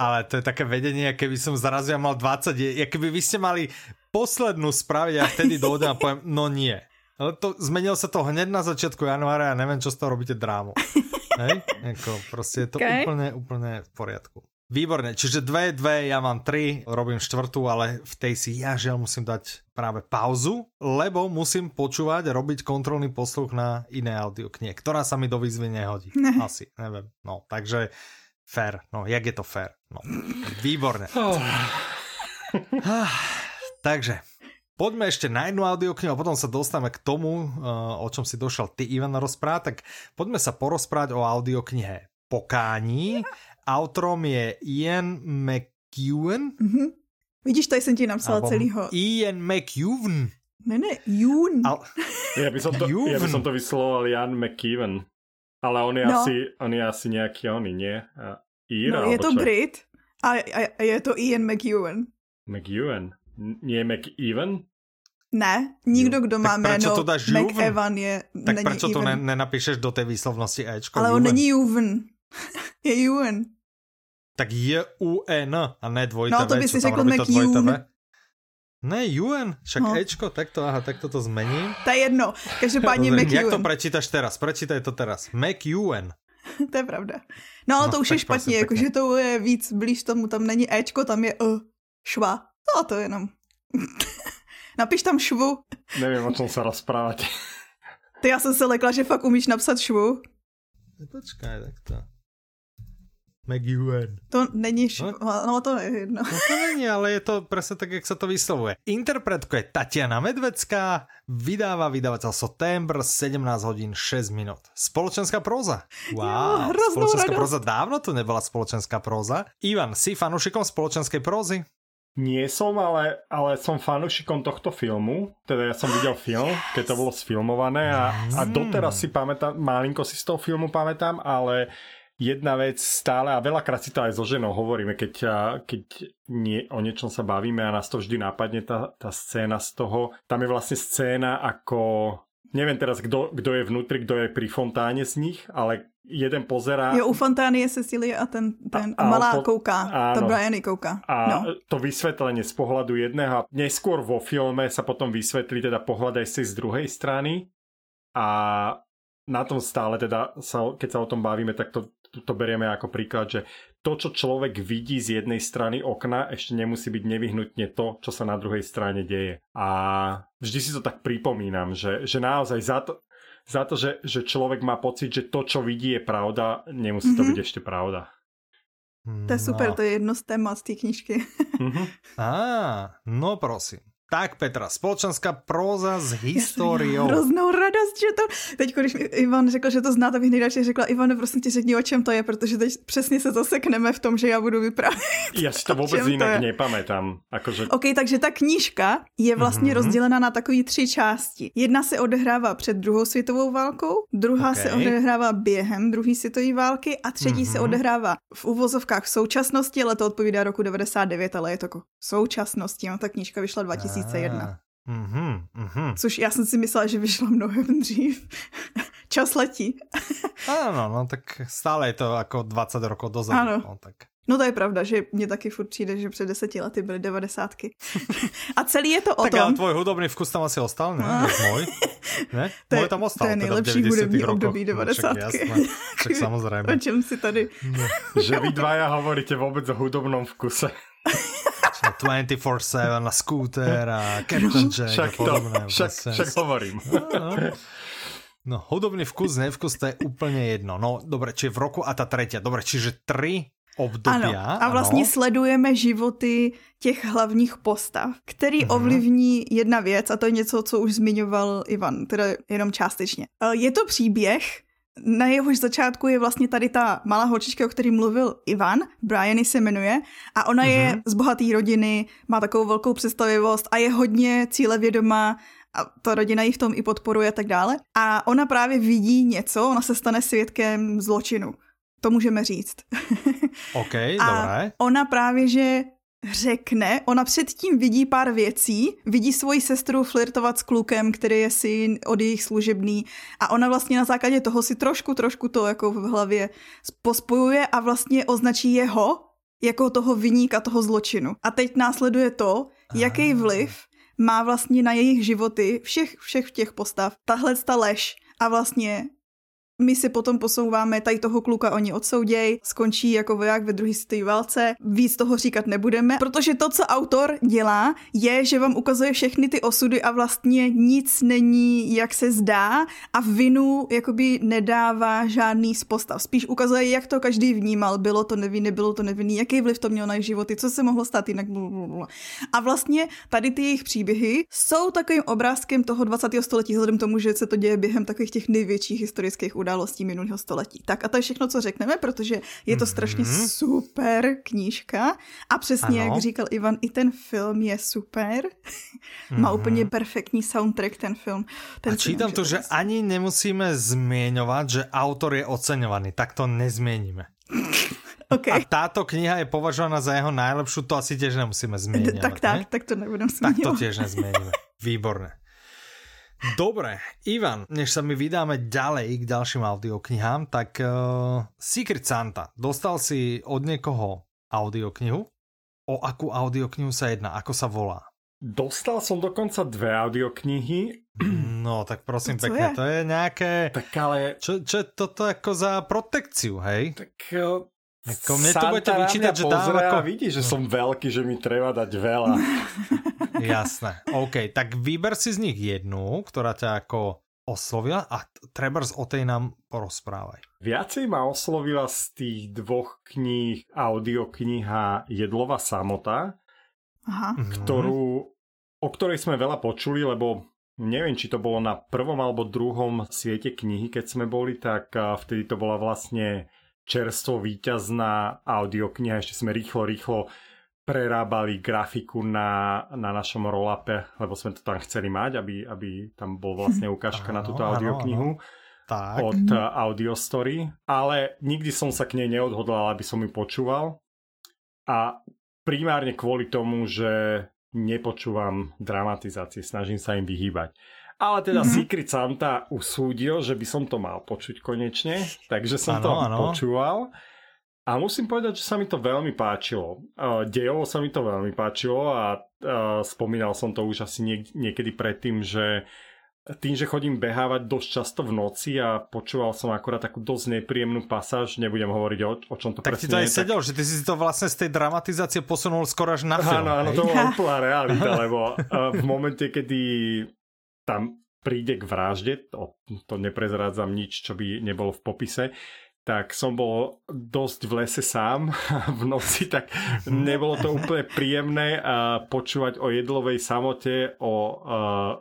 Ale to je také vedenie, keby som zrazu ja mal 20, keby vy ste mali poslednú spraviť a vtedy dojdem a poviem, no nie. Ale to, zmenilo sa to hneď na začiatku januára a ja neviem, čo z toho robíte drámu. Hej? Eko, proste je to okay. úplne, úplne v poriadku. Výborne, čiže dve, dve, ja mám tri, robím štvrtú, ale v tej si ja žiaľ musím dať práve pauzu, lebo musím počúvať, robiť kontrolný posluch na iné audioknie, ktorá sa mi do výzvy nehodí. Ne. Asi, neviem. No, takže fair, no, jak je to fair? No, výborne. Oh. takže, Poďme ešte na jednu audioknihu a potom sa dostaneme k tomu, uh, o čom si došel ty, Ivan, rozprávať. Tak poďme sa porozprávať o audioknihe Pokání. Autorom je Ian McEwan. Mm-hmm. Vidíš, tady jsem ti napsala celýho. Ian McEwan. Ne, ne, Jun. Al... Ja by som to, ja by som to vyslovoval Jan McEwan. Ale on je, no. asi, on je asi nejaký oný, nie? Ír, no, je to čo? Brit a, a, a je to Ian McEwan. McEwan. Nie McEwan? Ne, nikdo, kdo má jméno McEvan je, tak není prečo to ne, nenapíšeš do té výslovnosti Ečko? Ale on není Juven. je Juven. Tak je U-N a ne dvojité No to by si řekl McEwan. Ne, Juven, však no. Ečko, tak to, aha, tak to zmením. To je jedno, každopádně McEwan. Jak to prečítaš teraz? Prečítaj to teraz. McEwan. to je pravda. No ale no, to už je špatně, jakože to je víc blíž tomu, tam není Ečko, tam je E, šva. No to jenom. Napiš tam švu. Nevím, o čem se rozprávat. Ty, já jsem se lekla, že fakt umíš napsat švu. Počkaj, tak to. McEwen. To není švu, no? no to je jedno. No to není, ale je to přesně tak, jak se to vyslovuje. Interpretuje Tatiana Medvecká, vydává vydavateľstvo Tembr, 17 hodin 6 minut. Spoločenská próza. Wow, jo, spoločenská radost. próza, dávno tu nebola spoločenská próza. Ivan, si fanúšikom spoločenskej prózy? Nie som, ale, ale som fanúšikom tohto filmu. Teda ja som videl film, keď to bolo sfilmované a, a doteraz si pamätám, malinko si z toho filmu pamätám, ale jedna vec stále, a veľakrát si to aj so ženou hovoríme, keď, keď nie, o niečom sa bavíme a nás to vždy nápadne tá, tá scéna z toho. Tam je vlastne scéna ako neviem teraz, kto je vnútri, kto je pri fontáne z nich, ale jeden pozerá... Jo, u fontány je Cecilie a ten, ten a, malá po, kouká, áno, to Briany kouká. A no. to vysvetlenie z pohľadu jedného, neskôr vo filme sa potom vysvetlí teda pohľad aj z druhej strany a na tom stále teda, sa, keď sa o tom bavíme, tak to, to, to berieme ako príklad, že to, čo človek vidí z jednej strany okna, ešte nemusí byť nevyhnutne to, čo sa na druhej strane deje. A vždy si to tak pripomínam, že, že naozaj za to, za to, že, že človek má pocit, že to, čo vidí, je pravda, nemusí mm-hmm. to mhm. byť ešte pravda. To je super, no. to je jedno z témat z té knižky. mm-hmm. Á, no prosím. Tak Petra, společenská próza s historiou. Hroznou radost, že to... Teď, když mi Ivan řekl, že to zná, tak bych nejradši řekla, Ivane, prosím tě řekni, o čem to je, protože teď přesně se zasekneme v tom, že já budu vyprávět. Já si to vůbec jinak nepamätám. Akože... OK, takže ta knížka je vlastně mm-hmm. rozdělena na takové tři části. Jedna se odehrává před druhou světovou válkou, druhá okay. se odehrává během druhé světové války a třetí mm-hmm. se odehrává v uvozovkách v současnosti, ale to odpovídá roku 99, ale je to jako v současnosti. No, ta knížka vyšla 2000 2001. Mm-hmm, mm-hmm. Což já jsem si myslela, že vyšla mnohem dřív. Čas letí. Áno, no tak stále je to jako 20 rokov dozadu. Ano. No, tak. No to je pravda, že mně taky furt přijde, že před deseti lety byly devadesátky. A celý je to o tak tom... Tak tvoj hudobný vkus tam asi ostal, ne? No. Můj? Ne? To je, tam ostal. To je teda nejlepší teda hudební období devadesátky. No, však samozrejme. O čem si tady... No. že vy dvaja hovoríte vôbec o hudobnom vkuse. 24-7 na skúter a Captain Jack však a podobné. To, však, však hovorím. No, no. no, hudobný vkus, nevkus, to je úplne jedno. No, dobre, či v roku a ta tretia. Dobre, čiže tri obdobia. Ano, a vlastně ano. sledujeme životy těch hlavních postav, který mm-hmm. ovlivní jedna věc a to je něco, co už zmiňoval Ivan, teda jenom částečně. E, je to příběh, na jehož začátku je vlastně tady ta malá holčička, o který mluvil Ivan, Briany se jmenuje, a ona mm-hmm. je mhm. z bohaté rodiny, má takovou velkou představivost a je hodně cílevědomá a ta rodina ji v tom i podporuje a tak dále. A ona právě vidí něco, ona se stane svědkem zločinu. To můžeme říct. OK, a dobré. ona právě, že řekne, ona předtím vidí pár věcí, vidí svoji sestru flirtovat s klukem, který je syn od jejich služebný. A ona vlastně na základě toho si trošku, trošku to jako v hlavě pospojuje a vlastně označí jeho jako toho vyníka toho zločinu. A teď následuje to, jaký vliv má vlastně na jejich životy všech, všech těch postav. Tahle ta lež a vlastně my si potom posouváme, tady toho kluka oni odsouděj, skončí jako voják ve druhé světové válce, víc toho říkat nebudeme, protože to, co autor dělá, je, že vám ukazuje všechny ty osudy a vlastně nic není, jak se zdá a vinu jakoby nedává žádný z postav. Spíš ukazuje, jak to každý vnímal, bylo to nevinný, bylo to nevinný, jaký vliv to mělo na životy, co se mohlo stát jinak. A vlastně tady ty jejich příběhy jsou takovým obrázkem toho 20. století, vzhledem tomu, že se to děje během takových těch největších historických událostí událostí minulého století. Tak a to je všechno, co řekneme, protože je to strašně mm-hmm. super knížka a přesně, ano. jak říkal Ivan, i ten film je super. Mm-hmm. Má mhm. úplně perfektní soundtrack ten film. Ten a čítam tu, že ani nemusíme zmieňovať, že autor je oceňovaný. Tak to nezmieníme. okay. A táto kniha je považovaná za jeho najlepšiu, to asi tiež nemusíme zmeniť. Tak, tak, tak to nebudem zmieňovať. Tak to tiež nezmeníme. Výborné. Dobre, Ivan, než sa my vydáme ďalej k ďalším audioknihám, tak uh, Secret Santa, dostal si od niekoho audioknihu? O akú audioknihu sa jedná? Ako sa volá? Dostal som dokonca dve audioknihy. No, tak prosím to pekne, je? to je nejaké... Tak ale... Čo, čo je toto ako za protekciu, hej? Tak... Ako mne to budete vyčítať, že dám ako... vidí, že som veľký, že mi treba dať veľa. Jasné. OK, tak vyber si z nich jednu, ktorá ťa ako oslovila a treba o tej nám porozprávaj. Viacej ma oslovila z tých dvoch kníh audiokniha Jedlova samota, Aha. Mhm. ktorú, o ktorej sme veľa počuli, lebo neviem, či to bolo na prvom alebo druhom svete knihy, keď sme boli, tak vtedy to bola vlastne čerstvo víťazná audiokniha, ešte sme rýchlo, rýchlo prerábali grafiku na, na našom rollape, lebo sme to tam chceli mať, aby, aby tam bol vlastne ukážka na túto audioknihu tak. od uh, Audiostory, ale nikdy som sa k nej neodhodlal, aby som ju počúval. A primárne kvôli tomu, že nepočúvam dramatizácie, snažím sa im vyhýbať. Ale teda mm-hmm. Secret Santa usúdil, že by som to mal počuť konečne, takže som ano, to ano. počúval. A musím povedať, že sa mi to veľmi páčilo. Dejovo sa mi to veľmi páčilo a spomínal som to už asi niekedy predtým, že tým, že chodím behávať dosť často v noci a počúval som akorát takú dosť nepríjemnú pasáž, nebudem hovoriť o, o čom to tak presne Tak ti to aj sedel, tak... že ty si to vlastne z tej dramatizácie posunul skoro až na film. Áno, áno, to bola úplná realita, lebo v momente, kedy tam príde k vražde, to, to neprezrádzam nič, čo by nebolo v popise, tak som bol dosť v lese sám v noci, tak nebolo to úplne príjemné počúvať o jedlovej samote, o uh,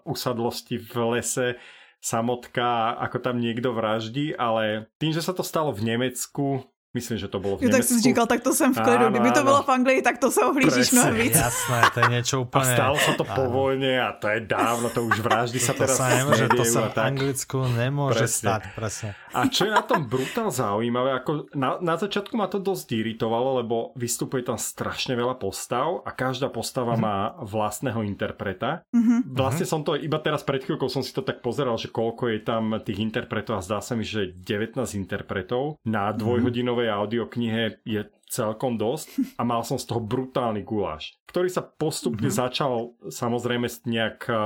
usadlosti v lese, samotka, ako tam niekto vraždí, ale tým, že sa to stalo v Nemecku, Myslím, že to bolo v jo, tak si říkal, tak to jsem v klidu. Áno, Kdyby to bylo v Anglii, tak to sa ohlížíš mnohem víc. Jasné, to je niečo úplne... A stalo sa to po vojne a to je dávno, to už vraždy sa teraz sa nemôže, To sa v Anglicku nemôže presne. stať, presne. A čo je na tom brutál zaujímavé, ako na, na začiatku ma to dosť iritovalo, lebo vystupuje tam strašne veľa postav a každá postava mm-hmm. má vlastného interpreta. Mm-hmm. Vlastne som to, iba teraz pred chvíľkou som si to tak pozeral, že koľko je tam tých interpretov a zdá sa mi, že 19 interpretov na dvojhodinový novej audioknihe je celkom dosť a mal som z toho brutálny guláš, ktorý sa postupne mm-hmm. začal samozrejme nejak uh,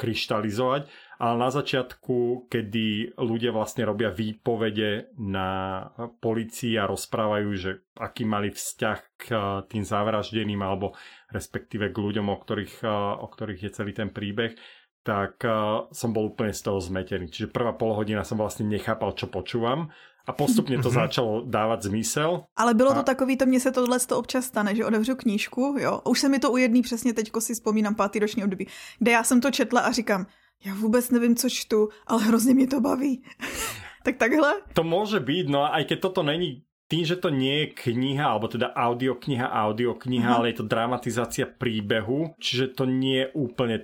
kryštalizovať, ale na začiatku, kedy ľudia vlastne robia výpovede na policii a rozprávajú, že aký mali vzťah k uh, tým zavraždeným alebo respektíve k ľuďom, o ktorých, uh, o ktorých je celý ten príbeh, tak uh, som bol úplne z toho zmetený. Čiže prvá polhodina som vlastne nechápal, čo počúvam a postupně to mhm. začalo dávat zmysel. Ale bylo a... to takový, to mně se tohle to občas stane, že otevřu knížku, jo, už se mi to u jedný přesně teďko si vzpomínám pátý roční období, kde já jsem to četla a říkám, já vůbec nevím, co čtu, ale hrozně mě to baví. tak takhle? To může být, no a aj keď toto není tým, že to nie je kniha, alebo teda audiokniha, audiokniha, uh-huh. ale je to dramatizácia príbehu, čiže to nie je úplne,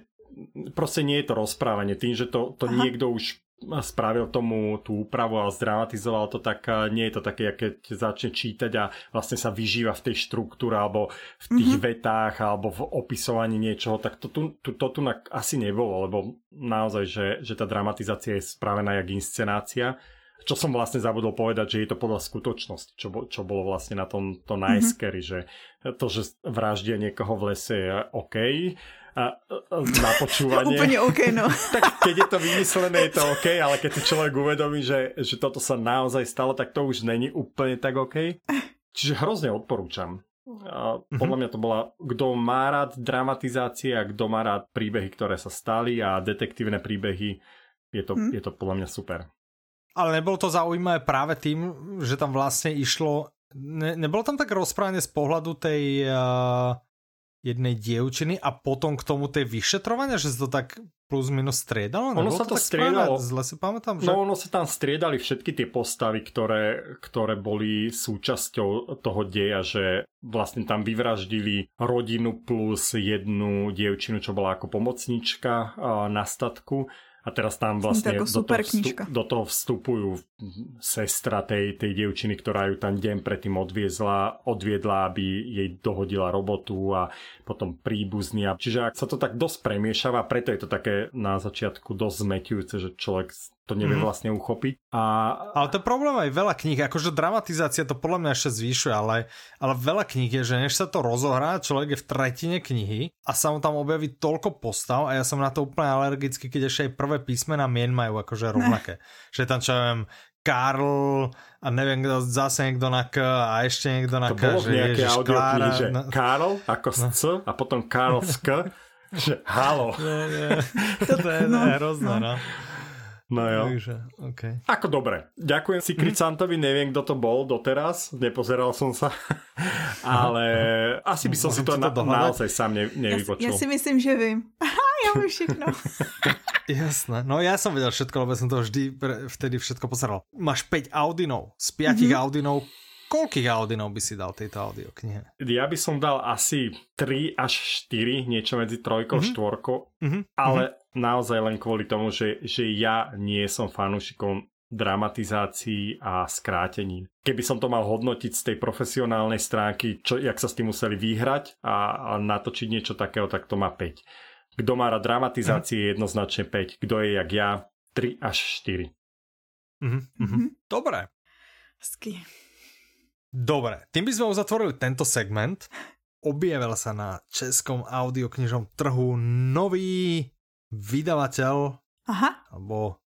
proste nie je to rozprávanie. Tým, že to, to niekto už spravil tomu tú úpravu a zdramatizoval to, tak nie je to také, keď začne čítať a vlastne sa vyžíva v tej štruktúre alebo v tých mm-hmm. vetách alebo v opisovaní niečoho, tak to tu, to, to tu asi nebolo, lebo naozaj, že, že tá dramatizácia je spravená jak inscenácia čo som vlastne zabudol povedať, že je to podľa skutočnosti, čo, bo, čo bolo vlastne na tom to najskery, mm-hmm. že to, že vraždia niekoho v lese je OK, a, na počúvanie. Úplne OK, no. tak keď je to vymyslené, je to OK, ale keď si človek uvedomí, že, že toto sa naozaj stalo, tak to už není úplne tak OK. Čiže hrozne odporúčam. A podľa mňa to bola, kto má rád dramatizácie a kto má rád príbehy, ktoré sa stali a detektívne príbehy, je to, hmm. je to podľa mňa super. Ale nebolo to zaujímavé práve tým, že tam vlastne išlo, ne, nebolo tam tak rozprávanie z pohľadu tej uh, jednej dievčiny a potom k tomu tej vyšetrovania, že sa to tak plus minus striedalo? Ono sa to, to striedalo. Zle si pamätám, že... No ono sa tam striedali všetky tie postavy, ktoré, ktoré boli súčasťou toho deja, že vlastne tam vyvraždili rodinu plus jednu dievčinu, čo bola ako pomocnička na statku a teraz tam vlastne do toho, vstup, do toho vstupujú sestra tej, tej dievčiny, ktorá ju tam deň predtým odviezla, odviedla, aby jej dohodila robotu a potom príbuzný. Čiže ak sa to tak dosť premiešava, preto je to také na začiatku dosť zmetujúce, že človek to nevie mm-hmm. vlastne uchopiť. A... Ale to problém aj veľa kníh, akože dramatizácia to podľa mňa ešte zvýšuje, ale, ale veľa kníh je, že než sa to rozohrá, človek je v tretine knihy a sa mu tam objaví toľko postav a ja som na to úplne alergický, keď ešte aj prvé písmena mien majú akože rovnaké. Že tam čo viem, Karl a neviem kto, zase niekto na K a ešte niekto na K. To bolo že nejaké audio Klára, že no. Karl ako no. C a potom Karl z K. že halo. No, nie. To je no, hrozné, no. no. No jo. Takže, okay. Ako dobre. Ďakujem si Kricantovi, neviem, kto to bol doteraz, nepozeral som sa, ale asi by som si to, na, naozaj sám ne, nevypočul. Ja, ja si myslím, že vím. ja vím všechno. Jasné. No ja som vedel všetko, lebo som to vždy pre, vtedy všetko pozeral. Máš 5 Audinov. Z 5 mm-hmm. Audinov koľkých Audinov by si dal tejto audioknihe? Ja by som dal asi 3 až 4, niečo medzi trojkou a mm-hmm. štvorkou, mm-hmm. ale mm-hmm. naozaj len kvôli tomu, že, že ja nie som fanúšikom dramatizácií a skrátení. Keby som to mal hodnotiť z tej profesionálnej stránky, čo, jak sa s tým museli vyhrať a, a natočiť niečo takého, tak to má 5. Kto má rád dramatizácie, mm. jednoznačne 5. Kto je jak ja, 3 až 4. Mm-hmm. Mm-hmm. Dobre. Hezky. Dobre, tým by sme uzatvorili tento segment. Objavil sa na českom audioknižnom trhu nový vydavateľ, Aha. alebo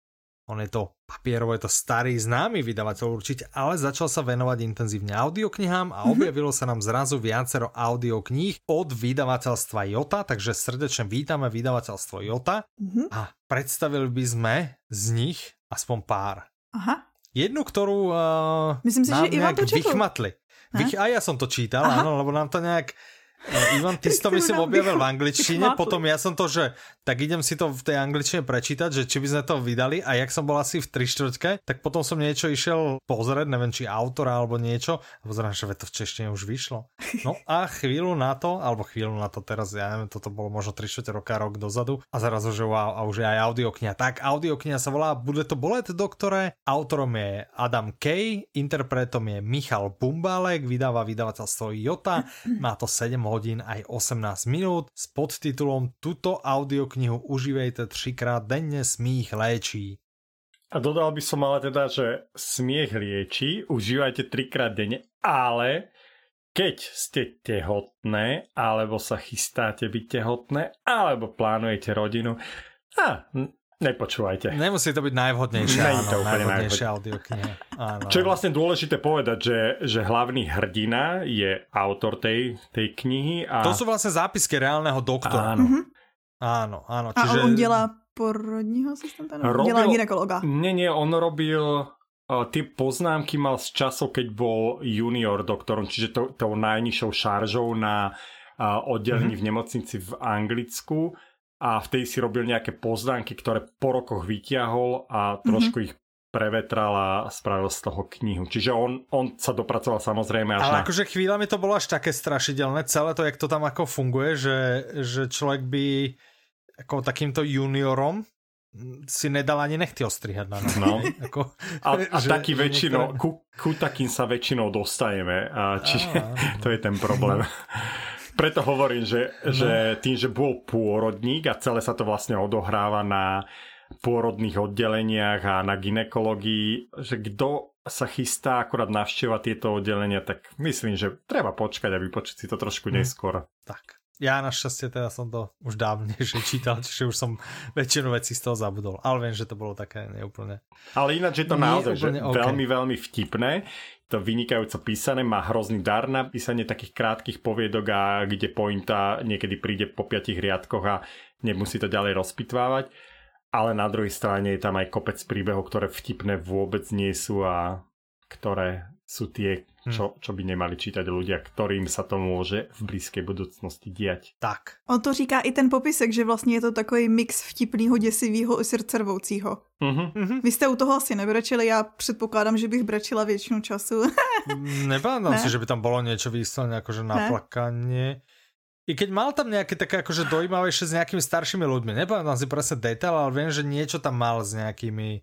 on je to papierovo, je to starý známy vydavateľ určite, ale začal sa venovať intenzívne audioknihám a mm-hmm. objavilo sa nám zrazu viacero audiokníh od vydavateľstva Jota, takže srdečne vítame vydavateľstvo Jota mm-hmm. a predstavili by sme z nich aspoň pár. Aha. Jednu, ktorú uh, Myslím si, nám že Ivan to vychmatli. Vych, a ja som to čítal, Aha. áno, lebo nám to nejak Ivan, ty si to myslím objavil v angličtine, potom ja som to, že tak idem si to v tej angličtine prečítať, že či by sme to vydali. A jak som bol asi v tri štvrťke, tak potom som niečo išiel pozrieť, neviem či autora alebo niečo. A pozerám, že to v češtine už vyšlo. No a chvíľu na to, alebo chvíľu na to teraz, ja neviem, toto bolo možno 3 čtvrte roka, rok dozadu. A zrazu, že wow, a už je aj audiokniha. Tak, audiokniha sa volá Bude to bolet, doktore, autorom je Adam Kay, interpretom je Michal Bumbálek, vydáva vydavateľstvo Jota, má to 7 hodín aj 18 minút s podtitulom Tuto audioknihu užívejte třikrát denne, smích léčí. A dodal by som ale teda, že smiech lieči, užívajte trikrát denne, ale keď ste tehotné, alebo sa chystáte byť tehotné, alebo plánujete rodinu, a Nepočúvajte. Nemusí to byť najvhodnejšia, áno, to najvhodnejšia audiokniha. Áno. Čo je vlastne dôležité povedať, že, že hlavný hrdina je autor tej, tej knihy. A... To sú vlastne zápisky reálneho doktora. Áno. Mm-hmm. Áno, áno. Čiže... A on dělá porodního asistenta? Robil... Dělá ginekologa. Nie, nie, on robil tie poznámky mal z časov, keď bol junior doktorom, čiže to, tou najnižšou šaržou na uh, oddelení mm-hmm. v nemocnici v Anglicku a vtedy si robil nejaké pozdanky, ktoré po rokoch vyťahol a trošku mm-hmm. ich prevetral a spravil z toho knihu. Čiže on, on sa dopracoval samozrejme až Ale na... akože chvíľami to bolo až také strašidelné, celé to, jak to tam ako funguje, že, že človek by ako takýmto juniorom si nedal ani nechty ostrihať na nás. No. ako, a, a že, taký že väčšinou, niektoré... ku, ku takým sa väčšinou dostajeme. A čiže a, to je ten problém. Preto hovorím, že, no. že tým, že bol pôrodník a celé sa to vlastne odohráva na pôrodných oddeleniach a na ginekológii, že kto sa chystá akurát navštevovať tieto oddelenia, tak myslím, že treba počkať a vypočuť si to trošku hm. neskôr. Tak. Ja našťastie teda som to už dávnejšie čítal, čiže už som väčšinu vecí z toho zabudol. Ale viem, že to bolo také neúplne. Ale ináč je to naozaj že okay. veľmi, veľmi vtipné to vynikajúco písané, má hrozný dar na písanie takých krátkých poviedok a kde pointa niekedy príde po piatich riadkoch a nemusí to ďalej rozpitvávať. Ale na druhej strane je tam aj kopec príbehov, ktoré vtipné vôbec nie sú a ktoré sú tie, hm. čo, čo by nemali čítať ľudia, ktorým sa to môže v blízkej budúcnosti diať. Tak. On to říká i ten popisek, že vlastně je to takový mix vtipného, děsivého i srdcervoucího. Uh-huh. Vy jste u toho asi nebrečili, já předpokládám, že bych brečila většinu času. Nepamätám ne? si, že by tam bolo niečo výsledne akože naplakanie. I keď mal tam nejaké také akože dojímavejšie s nejakými staršími ľuďmi, nepamätám si presne detail, ale viem, že niečo tam mal s nejakými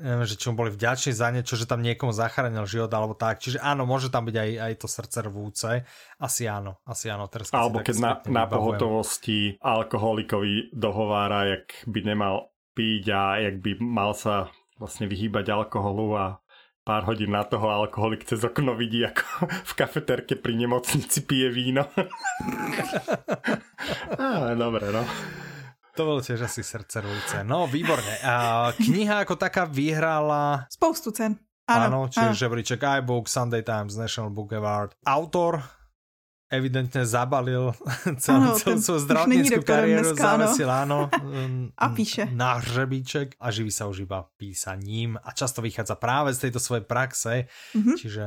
že čo boli vďační za niečo, že tam niekomu zachránil život alebo tak. Čiže áno, môže tam byť aj, aj to srdce rvúce. Asi áno, asi áno. Teraz, alebo keď na, na pohotovosti alkoholikovi dohovára, jak by nemal piť a jak by mal sa vlastne vyhýbať alkoholu a pár hodín na toho alkoholik cez okno vidí, ako v kafeterke pri nemocnici pije víno. Ale dobre, no. To bolo tiež asi srdce rúce. No, výborne. A kniha ako taká vyhrala... Spoustu cen. Áno, áno čiže žebríček iBook, Sunday Times, National Book Award. Autor evidentne zabalil celú, celú svoju zdravotníckú kariéru, zavesil áno, a píše. na hřebíček a živí sa už iba písaním a často vychádza práve z tejto svojej praxe, mm-hmm. čiže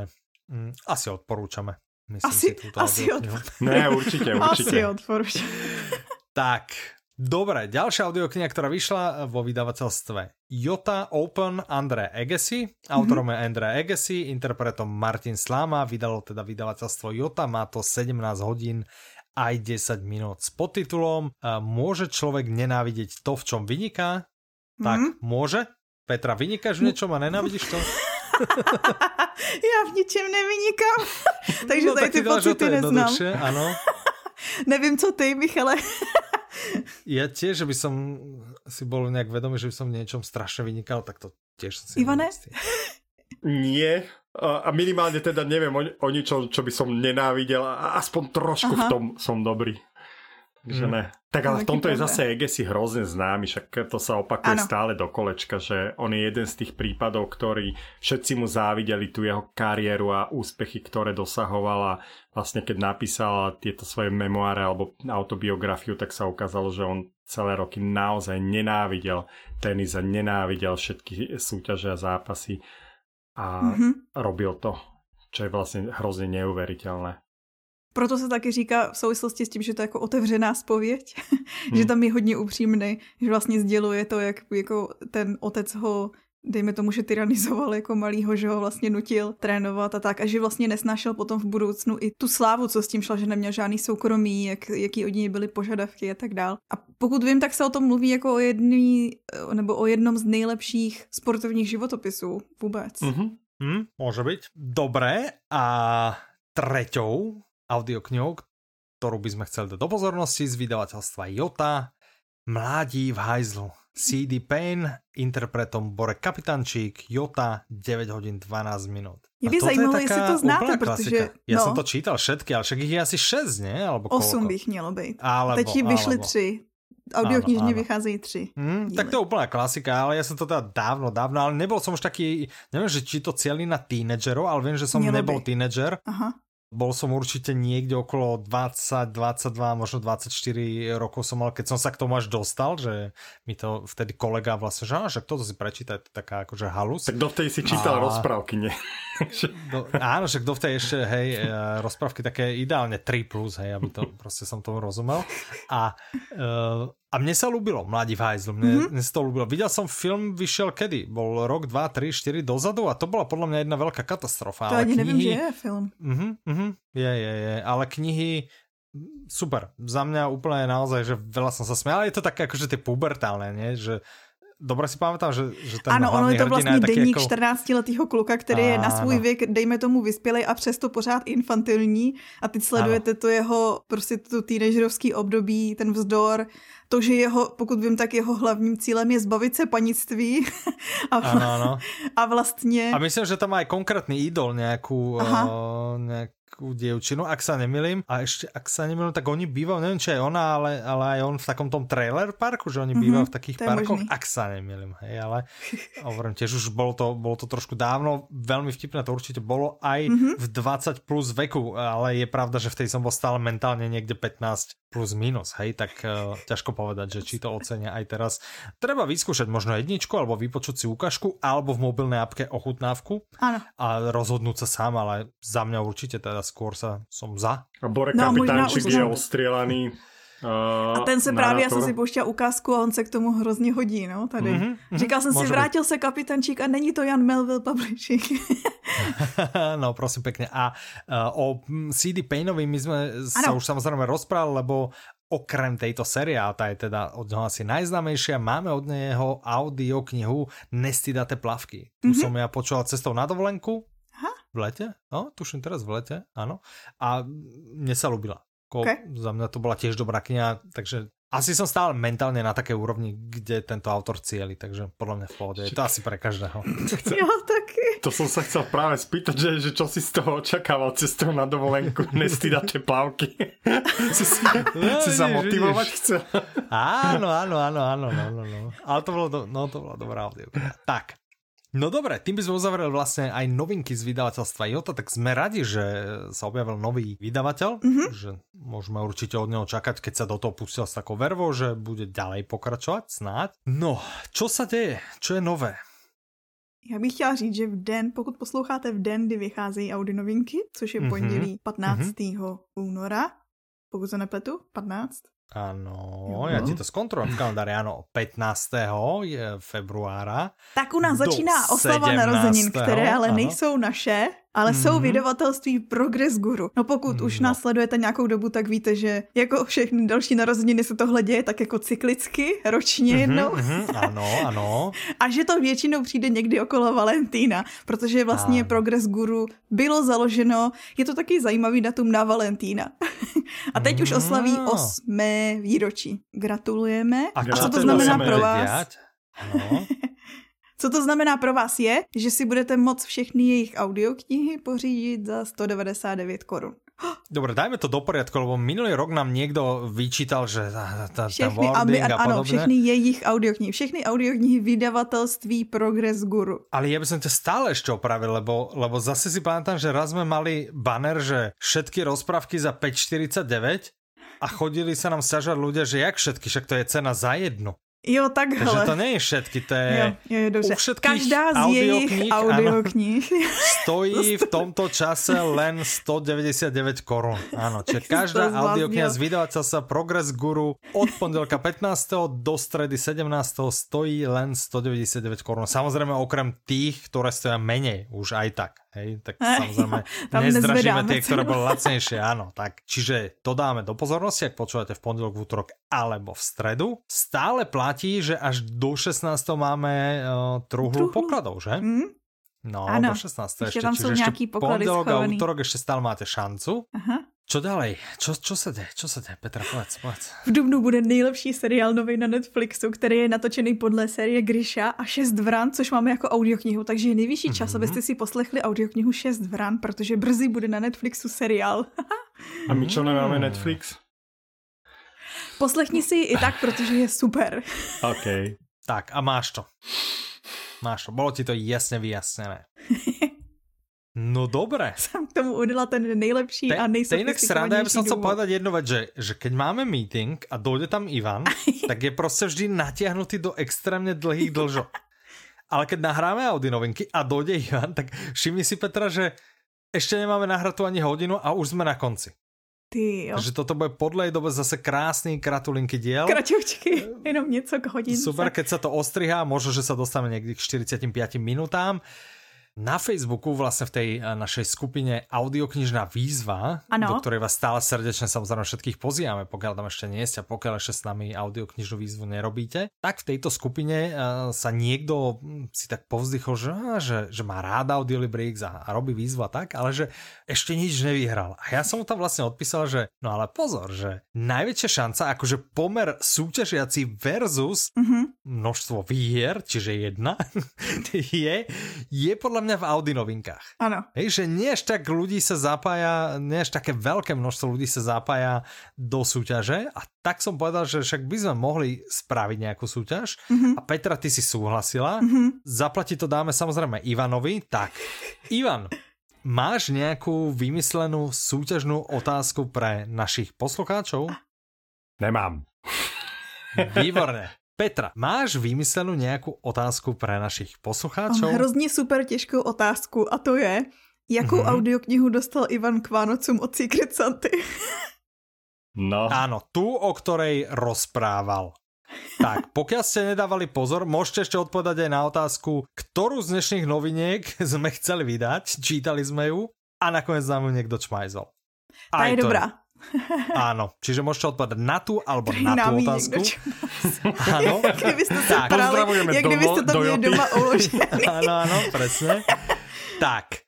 mm, asi odporúčame. Myslím asi, si túto asi odporúčam. Ne, určite, určite. Asi odporúčam. tak, Dobre, ďalšia audiokniha, ktorá vyšla vo vydavateľstve Jota Open Andre Agassi. Autorom mm-hmm. je Andre Agassi, interpretom Martin Slama, vydalo teda vydavateľstvo Jota, má to 17 hodín aj 10 minút s podtitulom Môže človek nenávidieť to, v čom vyniká? Mm-hmm. Tak, mhm. môže? Petra, vynikáš v niečom a nenávidíš to? ja v ničem nevynikám. Takže no, tady ty pocity neznám. Áno. Nevím, co ty, Michale ja tiež, že by som si bol nejak vedomý, že by som v niečom strašne vynikal, tak to tiež si Ivane? Nie. A minimálne teda neviem o, o ničom, čo by som nenávidel a aspoň trošku Aha. v tom som dobrý. Takže mm. ne. Tak ale v tomto je zase Egesi hrozne známy, však to sa opakuje ano. stále do kolečka, že on je jeden z tých prípadov, ktorý všetci mu závideli tú jeho kariéru a úspechy, ktoré dosahovala. Vlastne keď napísal tieto svoje memoáre alebo autobiografiu, tak sa ukázalo, že on celé roky naozaj nenávidel tenis a nenávidel všetky súťaže a zápasy a mm-hmm. robil to, čo je vlastne hrozne neuveriteľné. Proto se taky říká v souvislosti s tím, že to je jako otevřená spověď, hmm. že tam je hodně upřímný, že vlastně sděluje to, jak jako ten otec ho dejme tomu, že tyranizoval jako malýho, že ho vlastně nutil trénovat a tak a že vlastně nesnášel potom v budoucnu i tu slávu, co s tím šla, že neměl žádný soukromí, jak, jaký od něj byly požadavky a tak dál. A pokud vím, tak se o tom mluví jako o jedný, nebo o jednom z nejlepších sportovních životopisů vůbec. Mm, môže byť. Dobré. A treťou audioknihou, ktorú by sme chceli dať do pozornosti z vydavateľstva Jota, Mládí v hajzlu. CD Payne, interpretom Bore Kapitančík, Jota, 9 hodín 12 minút. Je by zajímalo, jestli to znáte, protože... Ja no. som to čítal všetky, ale však ich je asi 6, nie? Alebo 8 by ich mělo být. Alebo, Teď vyšly alebo. 3. Audioknižne vychádzajú tři. Mm, tak to je úplná klasika, ale ja som to teda dávno, dávno, ale nebol som už taký, neviem, že či to cieľi na tínedžerov, ale viem, že som Mělo nebol by. tínedžer. Aha. Bol som určite niekde okolo 20, 22, možno 24 rokov som mal, keď som sa k tomu až dostal, že mi to vtedy kolega vlastne, že, že toto si prečíta, je to taká akože halus. Tak dovtedy si čítal a... rozprávky, nie? Do, áno, že dovtedy ešte, hej, e, rozprávky také ideálne 3+, plus, hej, aby to proste som tomu rozumel. A uh, a mne sa ľúbilo Mladí v hajzlu, mne, mm-hmm. mne sa to ľúbilo. Videl som film, vyšiel kedy? Bol rok, dva, tri, štyri dozadu a to bola podľa mňa jedna veľká katastrofa. To ale ani knihy... neviem, že je film. Uh-huh, uh-huh, je, je, je. Ale knihy super. Za mňa úplne naozaj, že veľa som sa smial. Ale je to také akože tie pubertálne, nie? Že Dobre si pamätám, že, že ten Ano, ono je to vlastně deník jako... 14-letého kluka, který je na svůj věk, dejme tomu, vyspělej a přesto pořád infantilní a teď sledujete ano. to jeho, prostě tu teenagerovský období, ten vzdor, to, že jeho, pokud vím, tak jeho hlavním cílem je zbavit se panictví. a, ano, ano. a vlastně... A myslím, že tam má aj konkrétny idol nejakú, uh, nejak, takú dievčinu, ak sa nemilím. A ešte, ak sa nemilím, tak oni bývajú, neviem, či aj ona, ale, ale aj on v takom tom trailer parku, že oni mm-hmm, bývajú v takých parkoch, možný. ak sa nemilím, hej, ale hovorím, tiež už bolo to, bolo to trošku dávno, veľmi vtipné to určite bolo aj mm-hmm. v 20 plus veku, ale je pravda, že v tej som bol stále mentálne niekde 15 plus minus, hej, tak uh, ťažko povedať, že či to ocenia aj teraz. Treba vyskúšať možno jedničku, alebo vypočuť si ukážku, alebo v mobilnej apke ochutnávku Áno. a rozhodnúť sa sám, ale za mňa určite teda skôr sa som za. A Bore no, kapitánčik je ostrielaný. Uh, a ten se právě, já jsem si pouštěl ukázku a on se k tomu hrozně hodí, no, tady. Mm-hmm, Říkal jsem si, vrátil být. se kapitančík a není to Jan Melville Publishing. no, prosím pekne. A uh, o CD Paynovi my sme ano. sa už samozrejme rozprávali, lebo okrem tejto série, a tá je teda od neho asi najznámejšia, máme od neho audioknihu Nestidate plavky. Tu mm-hmm. som ja počúval cestou na dovolenku Aha. v lete, no, tuším teraz v lete, áno, a mne sa ľúbila. Okay. Za mňa to bola tiež dobrá kniha, takže asi som stále mentálne na také úrovni, kde tento autor cieli, takže podľa mňa v pohode. Je to asi pre každého. Ja taky. To som sa chcel práve spýtať, že, že čo si z toho očakával cestou na dovolenku, nestidače plavky. si, si, no, si sa motivovať vidíš. chcel? Áno, áno, áno, áno, áno, no. Ale to bolo, do, no, to bolo dobrá audio. Tak, No dobre, tým by sme uzavreli vlastne aj novinky z vydavateľstva Jota, tak sme radi, že sa objavil nový vydavateľ, mm-hmm. že môžeme určite od neho čakať, keď sa do toho pustil s takou vervou, že bude ďalej pokračovať, snáď. No, čo sa deje? Čo je nové? Já bych chtěla říct, že v den, pokud posloucháte v den, kdy vycházejí Audi novinky, což je mm-hmm. pondělí 15. Mm-hmm. února, pokud se nepletu, 15, Áno, ja ti to skontrolujem v kalendári, áno, 15. februára. Tak u nás začíná oslava narozenin, které ale ano. nejsou naše, ale mm-hmm. jsou mhm. vydavatelství Progress Guru. No pokud no. už následujete nějakou dobu, tak víte, že jako všechny další narozeniny se tohle děje tak jako cyklicky, ročně mhm, jednou. Mm-hmm, ano, ano. A že to většinou přijde někdy okolo Valentína, protože vlastně ano. Progress Guru bylo založeno, je to taky zajímavý datum na Valentína. A teď mm. už oslaví osmé výročí. Gratulujeme. A, A co to znamená pro vás? No. Co to znamená pro vás je, že si budete moct všechny jejich audioknihy pořídit za 199 korun. Dobre, dajme to do poriadku, lebo minulý rok nám niekto vyčítal, že tá, tá, všechny, tá aby, a Áno, všechny jejich audioknihy. Všechny audioknihy vydavatelství Progress Guru. Ale ja by som ťa stále ešte opravil, lebo, lebo zase si pamätám, že raz sme mali banner, že všetky rozprávky za 5,49 a chodili sa nám stiažať ľudia, že jak všetky, však to je cena za jednu. Jo, takhle. Takže to nie je všetky, to je jo, jo, dobře. u všetkých Každá z jejich audiokníh stojí v tomto čase len 199 korun. Áno, čiže každá audiokniha z vydavateľstva Progress Guru od pondelka 15. do stredy 17. stojí len 199 korun. Samozrejme okrem tých, ktoré stoja menej, už aj tak. Hej, tak samozrejme nezdražíme tie, ktoré boli lacnejšie, áno. Tak, čiže to dáme do pozornosti, ak počúvate v pondelok, v útorok alebo v stredu. Stále platí, že až do 16. máme uh, truhlu, truhlu pokladov, že? Mm. No, ano. do 16. Ešte, ešte nejaký poklady pondelok a útorok ešte stále máte šancu. Aha. Čo ďalej? Čo, čo se děje? Čo se děje? Petra, povedz, povedz. V Dubnu bude nejlepší seriál nový na Netflixu, který je natočený podle série Grisha a Šest vran, což máme jako audioknihu, takže je nejvyšší čas, mm-hmm. abyste si poslechli audioknihu Šest vran, protože brzy bude na Netflixu seriál. a my čo nemáme Netflix? Poslechni si ji i tak, protože je super. OK. Tak a máš to. Máš to. Bolo ti to jasne vyjasnené. No dobre. Som k tomu udala ten nejlepší te, a nejsofistikovanější sranda, ja by som chcel povedať jednu vec, že, že keď máme meeting a dojde tam Ivan, tak je proste vždy natiahnutý do extrémne dlhých dlžok. Ale keď nahráme Audi novinky a dojde Ivan, tak všimni si Petra, že ešte nemáme nahratú ani hodinu a už sme na konci. Ty jo. Takže toto bude podlej dobe zase krásný kratulinky diel. Kraťovčky, jenom něco k hodince. Super, keď sa to ostrihá, možno, že sa dostaneme niekdy k 45 minútám na Facebooku vlastne v tej eh, našej skupine audioknižná výzva, ano. do ktorej vás stále srdečne samozrejme všetkých pozývame, pokiaľ tam ešte nie ste a pokiaľ ešte s nami audioknižnú výzvu nerobíte, tak v tejto skupine uh, sa niekto hm, si tak povzdychol, že, že, že má rád Audiolibrix a, a robí výzvu a tak, ale že ešte nič nevyhral. A ja som mu tam vlastne odpísal, že no ale pozor, že najväčšia šanca, akože pomer súťažiaci versus mm-hmm. množstvo výher, čiže jedna, je, je podľa podľa mňa v Audi novinkách. Áno. Hej, že nie až tak ľudí sa zapája, nie až také veľké množstvo ľudí sa zapája do súťaže a tak som povedal, že však by sme mohli spraviť nejakú súťaž mm-hmm. a Petra, ty si súhlasila. Mm-hmm. Zaplatiť to dáme samozrejme Ivanovi. Tak, Ivan, máš nejakú vymyslenú súťažnú otázku pre našich poslucháčov? Nemám. Výborné. Petra, máš vymyslenú nějakou otázku pre našich poslucháčov? Mám hrozně super těžkou otázku a to je, jakou mm-hmm. audioknihu dostal Ivan k Vánocům od Secret Santy? No. Áno, tú, o ktorej rozprával. Tak, pokiaľ ste nedávali pozor, môžete ešte odpovedať aj na otázku, ktorú z dnešných noviniek sme chceli vydať, čítali sme ju a nakoniec nám ju niekto čmajzol. Tá je dobrá. Áno, čiže môžete odpovedať na tú alebo na tú otázku. Áno. Kdyby ste sa tak, prali, jak kdyby ste to měli doma uložený. áno, áno, presne. Tak,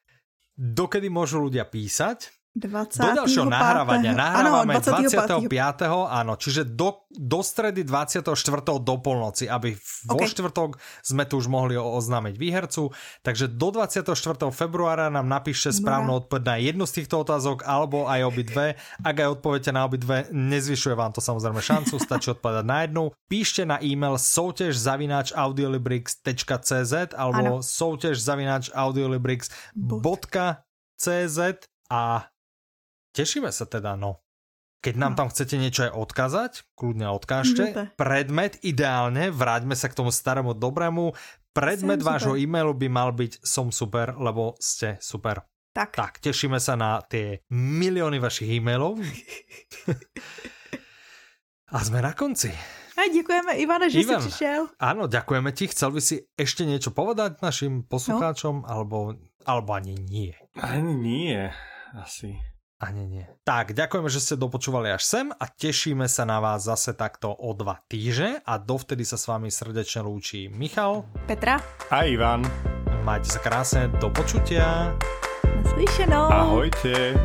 dokedy môžu ľudia písať? 20. Do ďalšieho nahrávania. Nahrávame ano, 25. 25. Áno, čiže do, do stredy 24. do polnoci, aby vo okay. štvrtok sme tu už mohli oznámiť výhercu. Takže do 24. februára nám napíšte správnu odpoveď na jednu z týchto otázok alebo aj obidve. Ak aj odpoviete na obidve, nezvyšuje vám to samozrejme šancu, stačí odpovedať na jednu. Píšte na e-mail souťaž zavináč audiolibrix.cz alebo souťaž zavináč audiolibrix.cz a Tešíme sa teda, no. Keď nám no. tam chcete niečo aj odkazať, kľudne odkážte. Župe. Predmet ideálne, vráťme sa k tomu starému dobrému. Predmet som vášho super. e-mailu by mal byť som super, lebo ste super. Tak. Tak, tešíme sa na tie milióny vašich e-mailov. A sme na konci. A ďakujeme Ivane, že Ivan, si prišiel. Áno, ďakujeme ti. Chcel by si ešte niečo povedať našim poslucháčom, no. alebo, alebo ani nie? Ani nie, asi. Ani nie. Tak, ďakujeme, že ste dopočúvali až sem a tešíme sa na vás zase takto o dva týždne a dovtedy sa s vami srdečne lúči Michal, Petra a Ivan. Majte sa krásne, do počutia. Naslyšenou. Ahojte.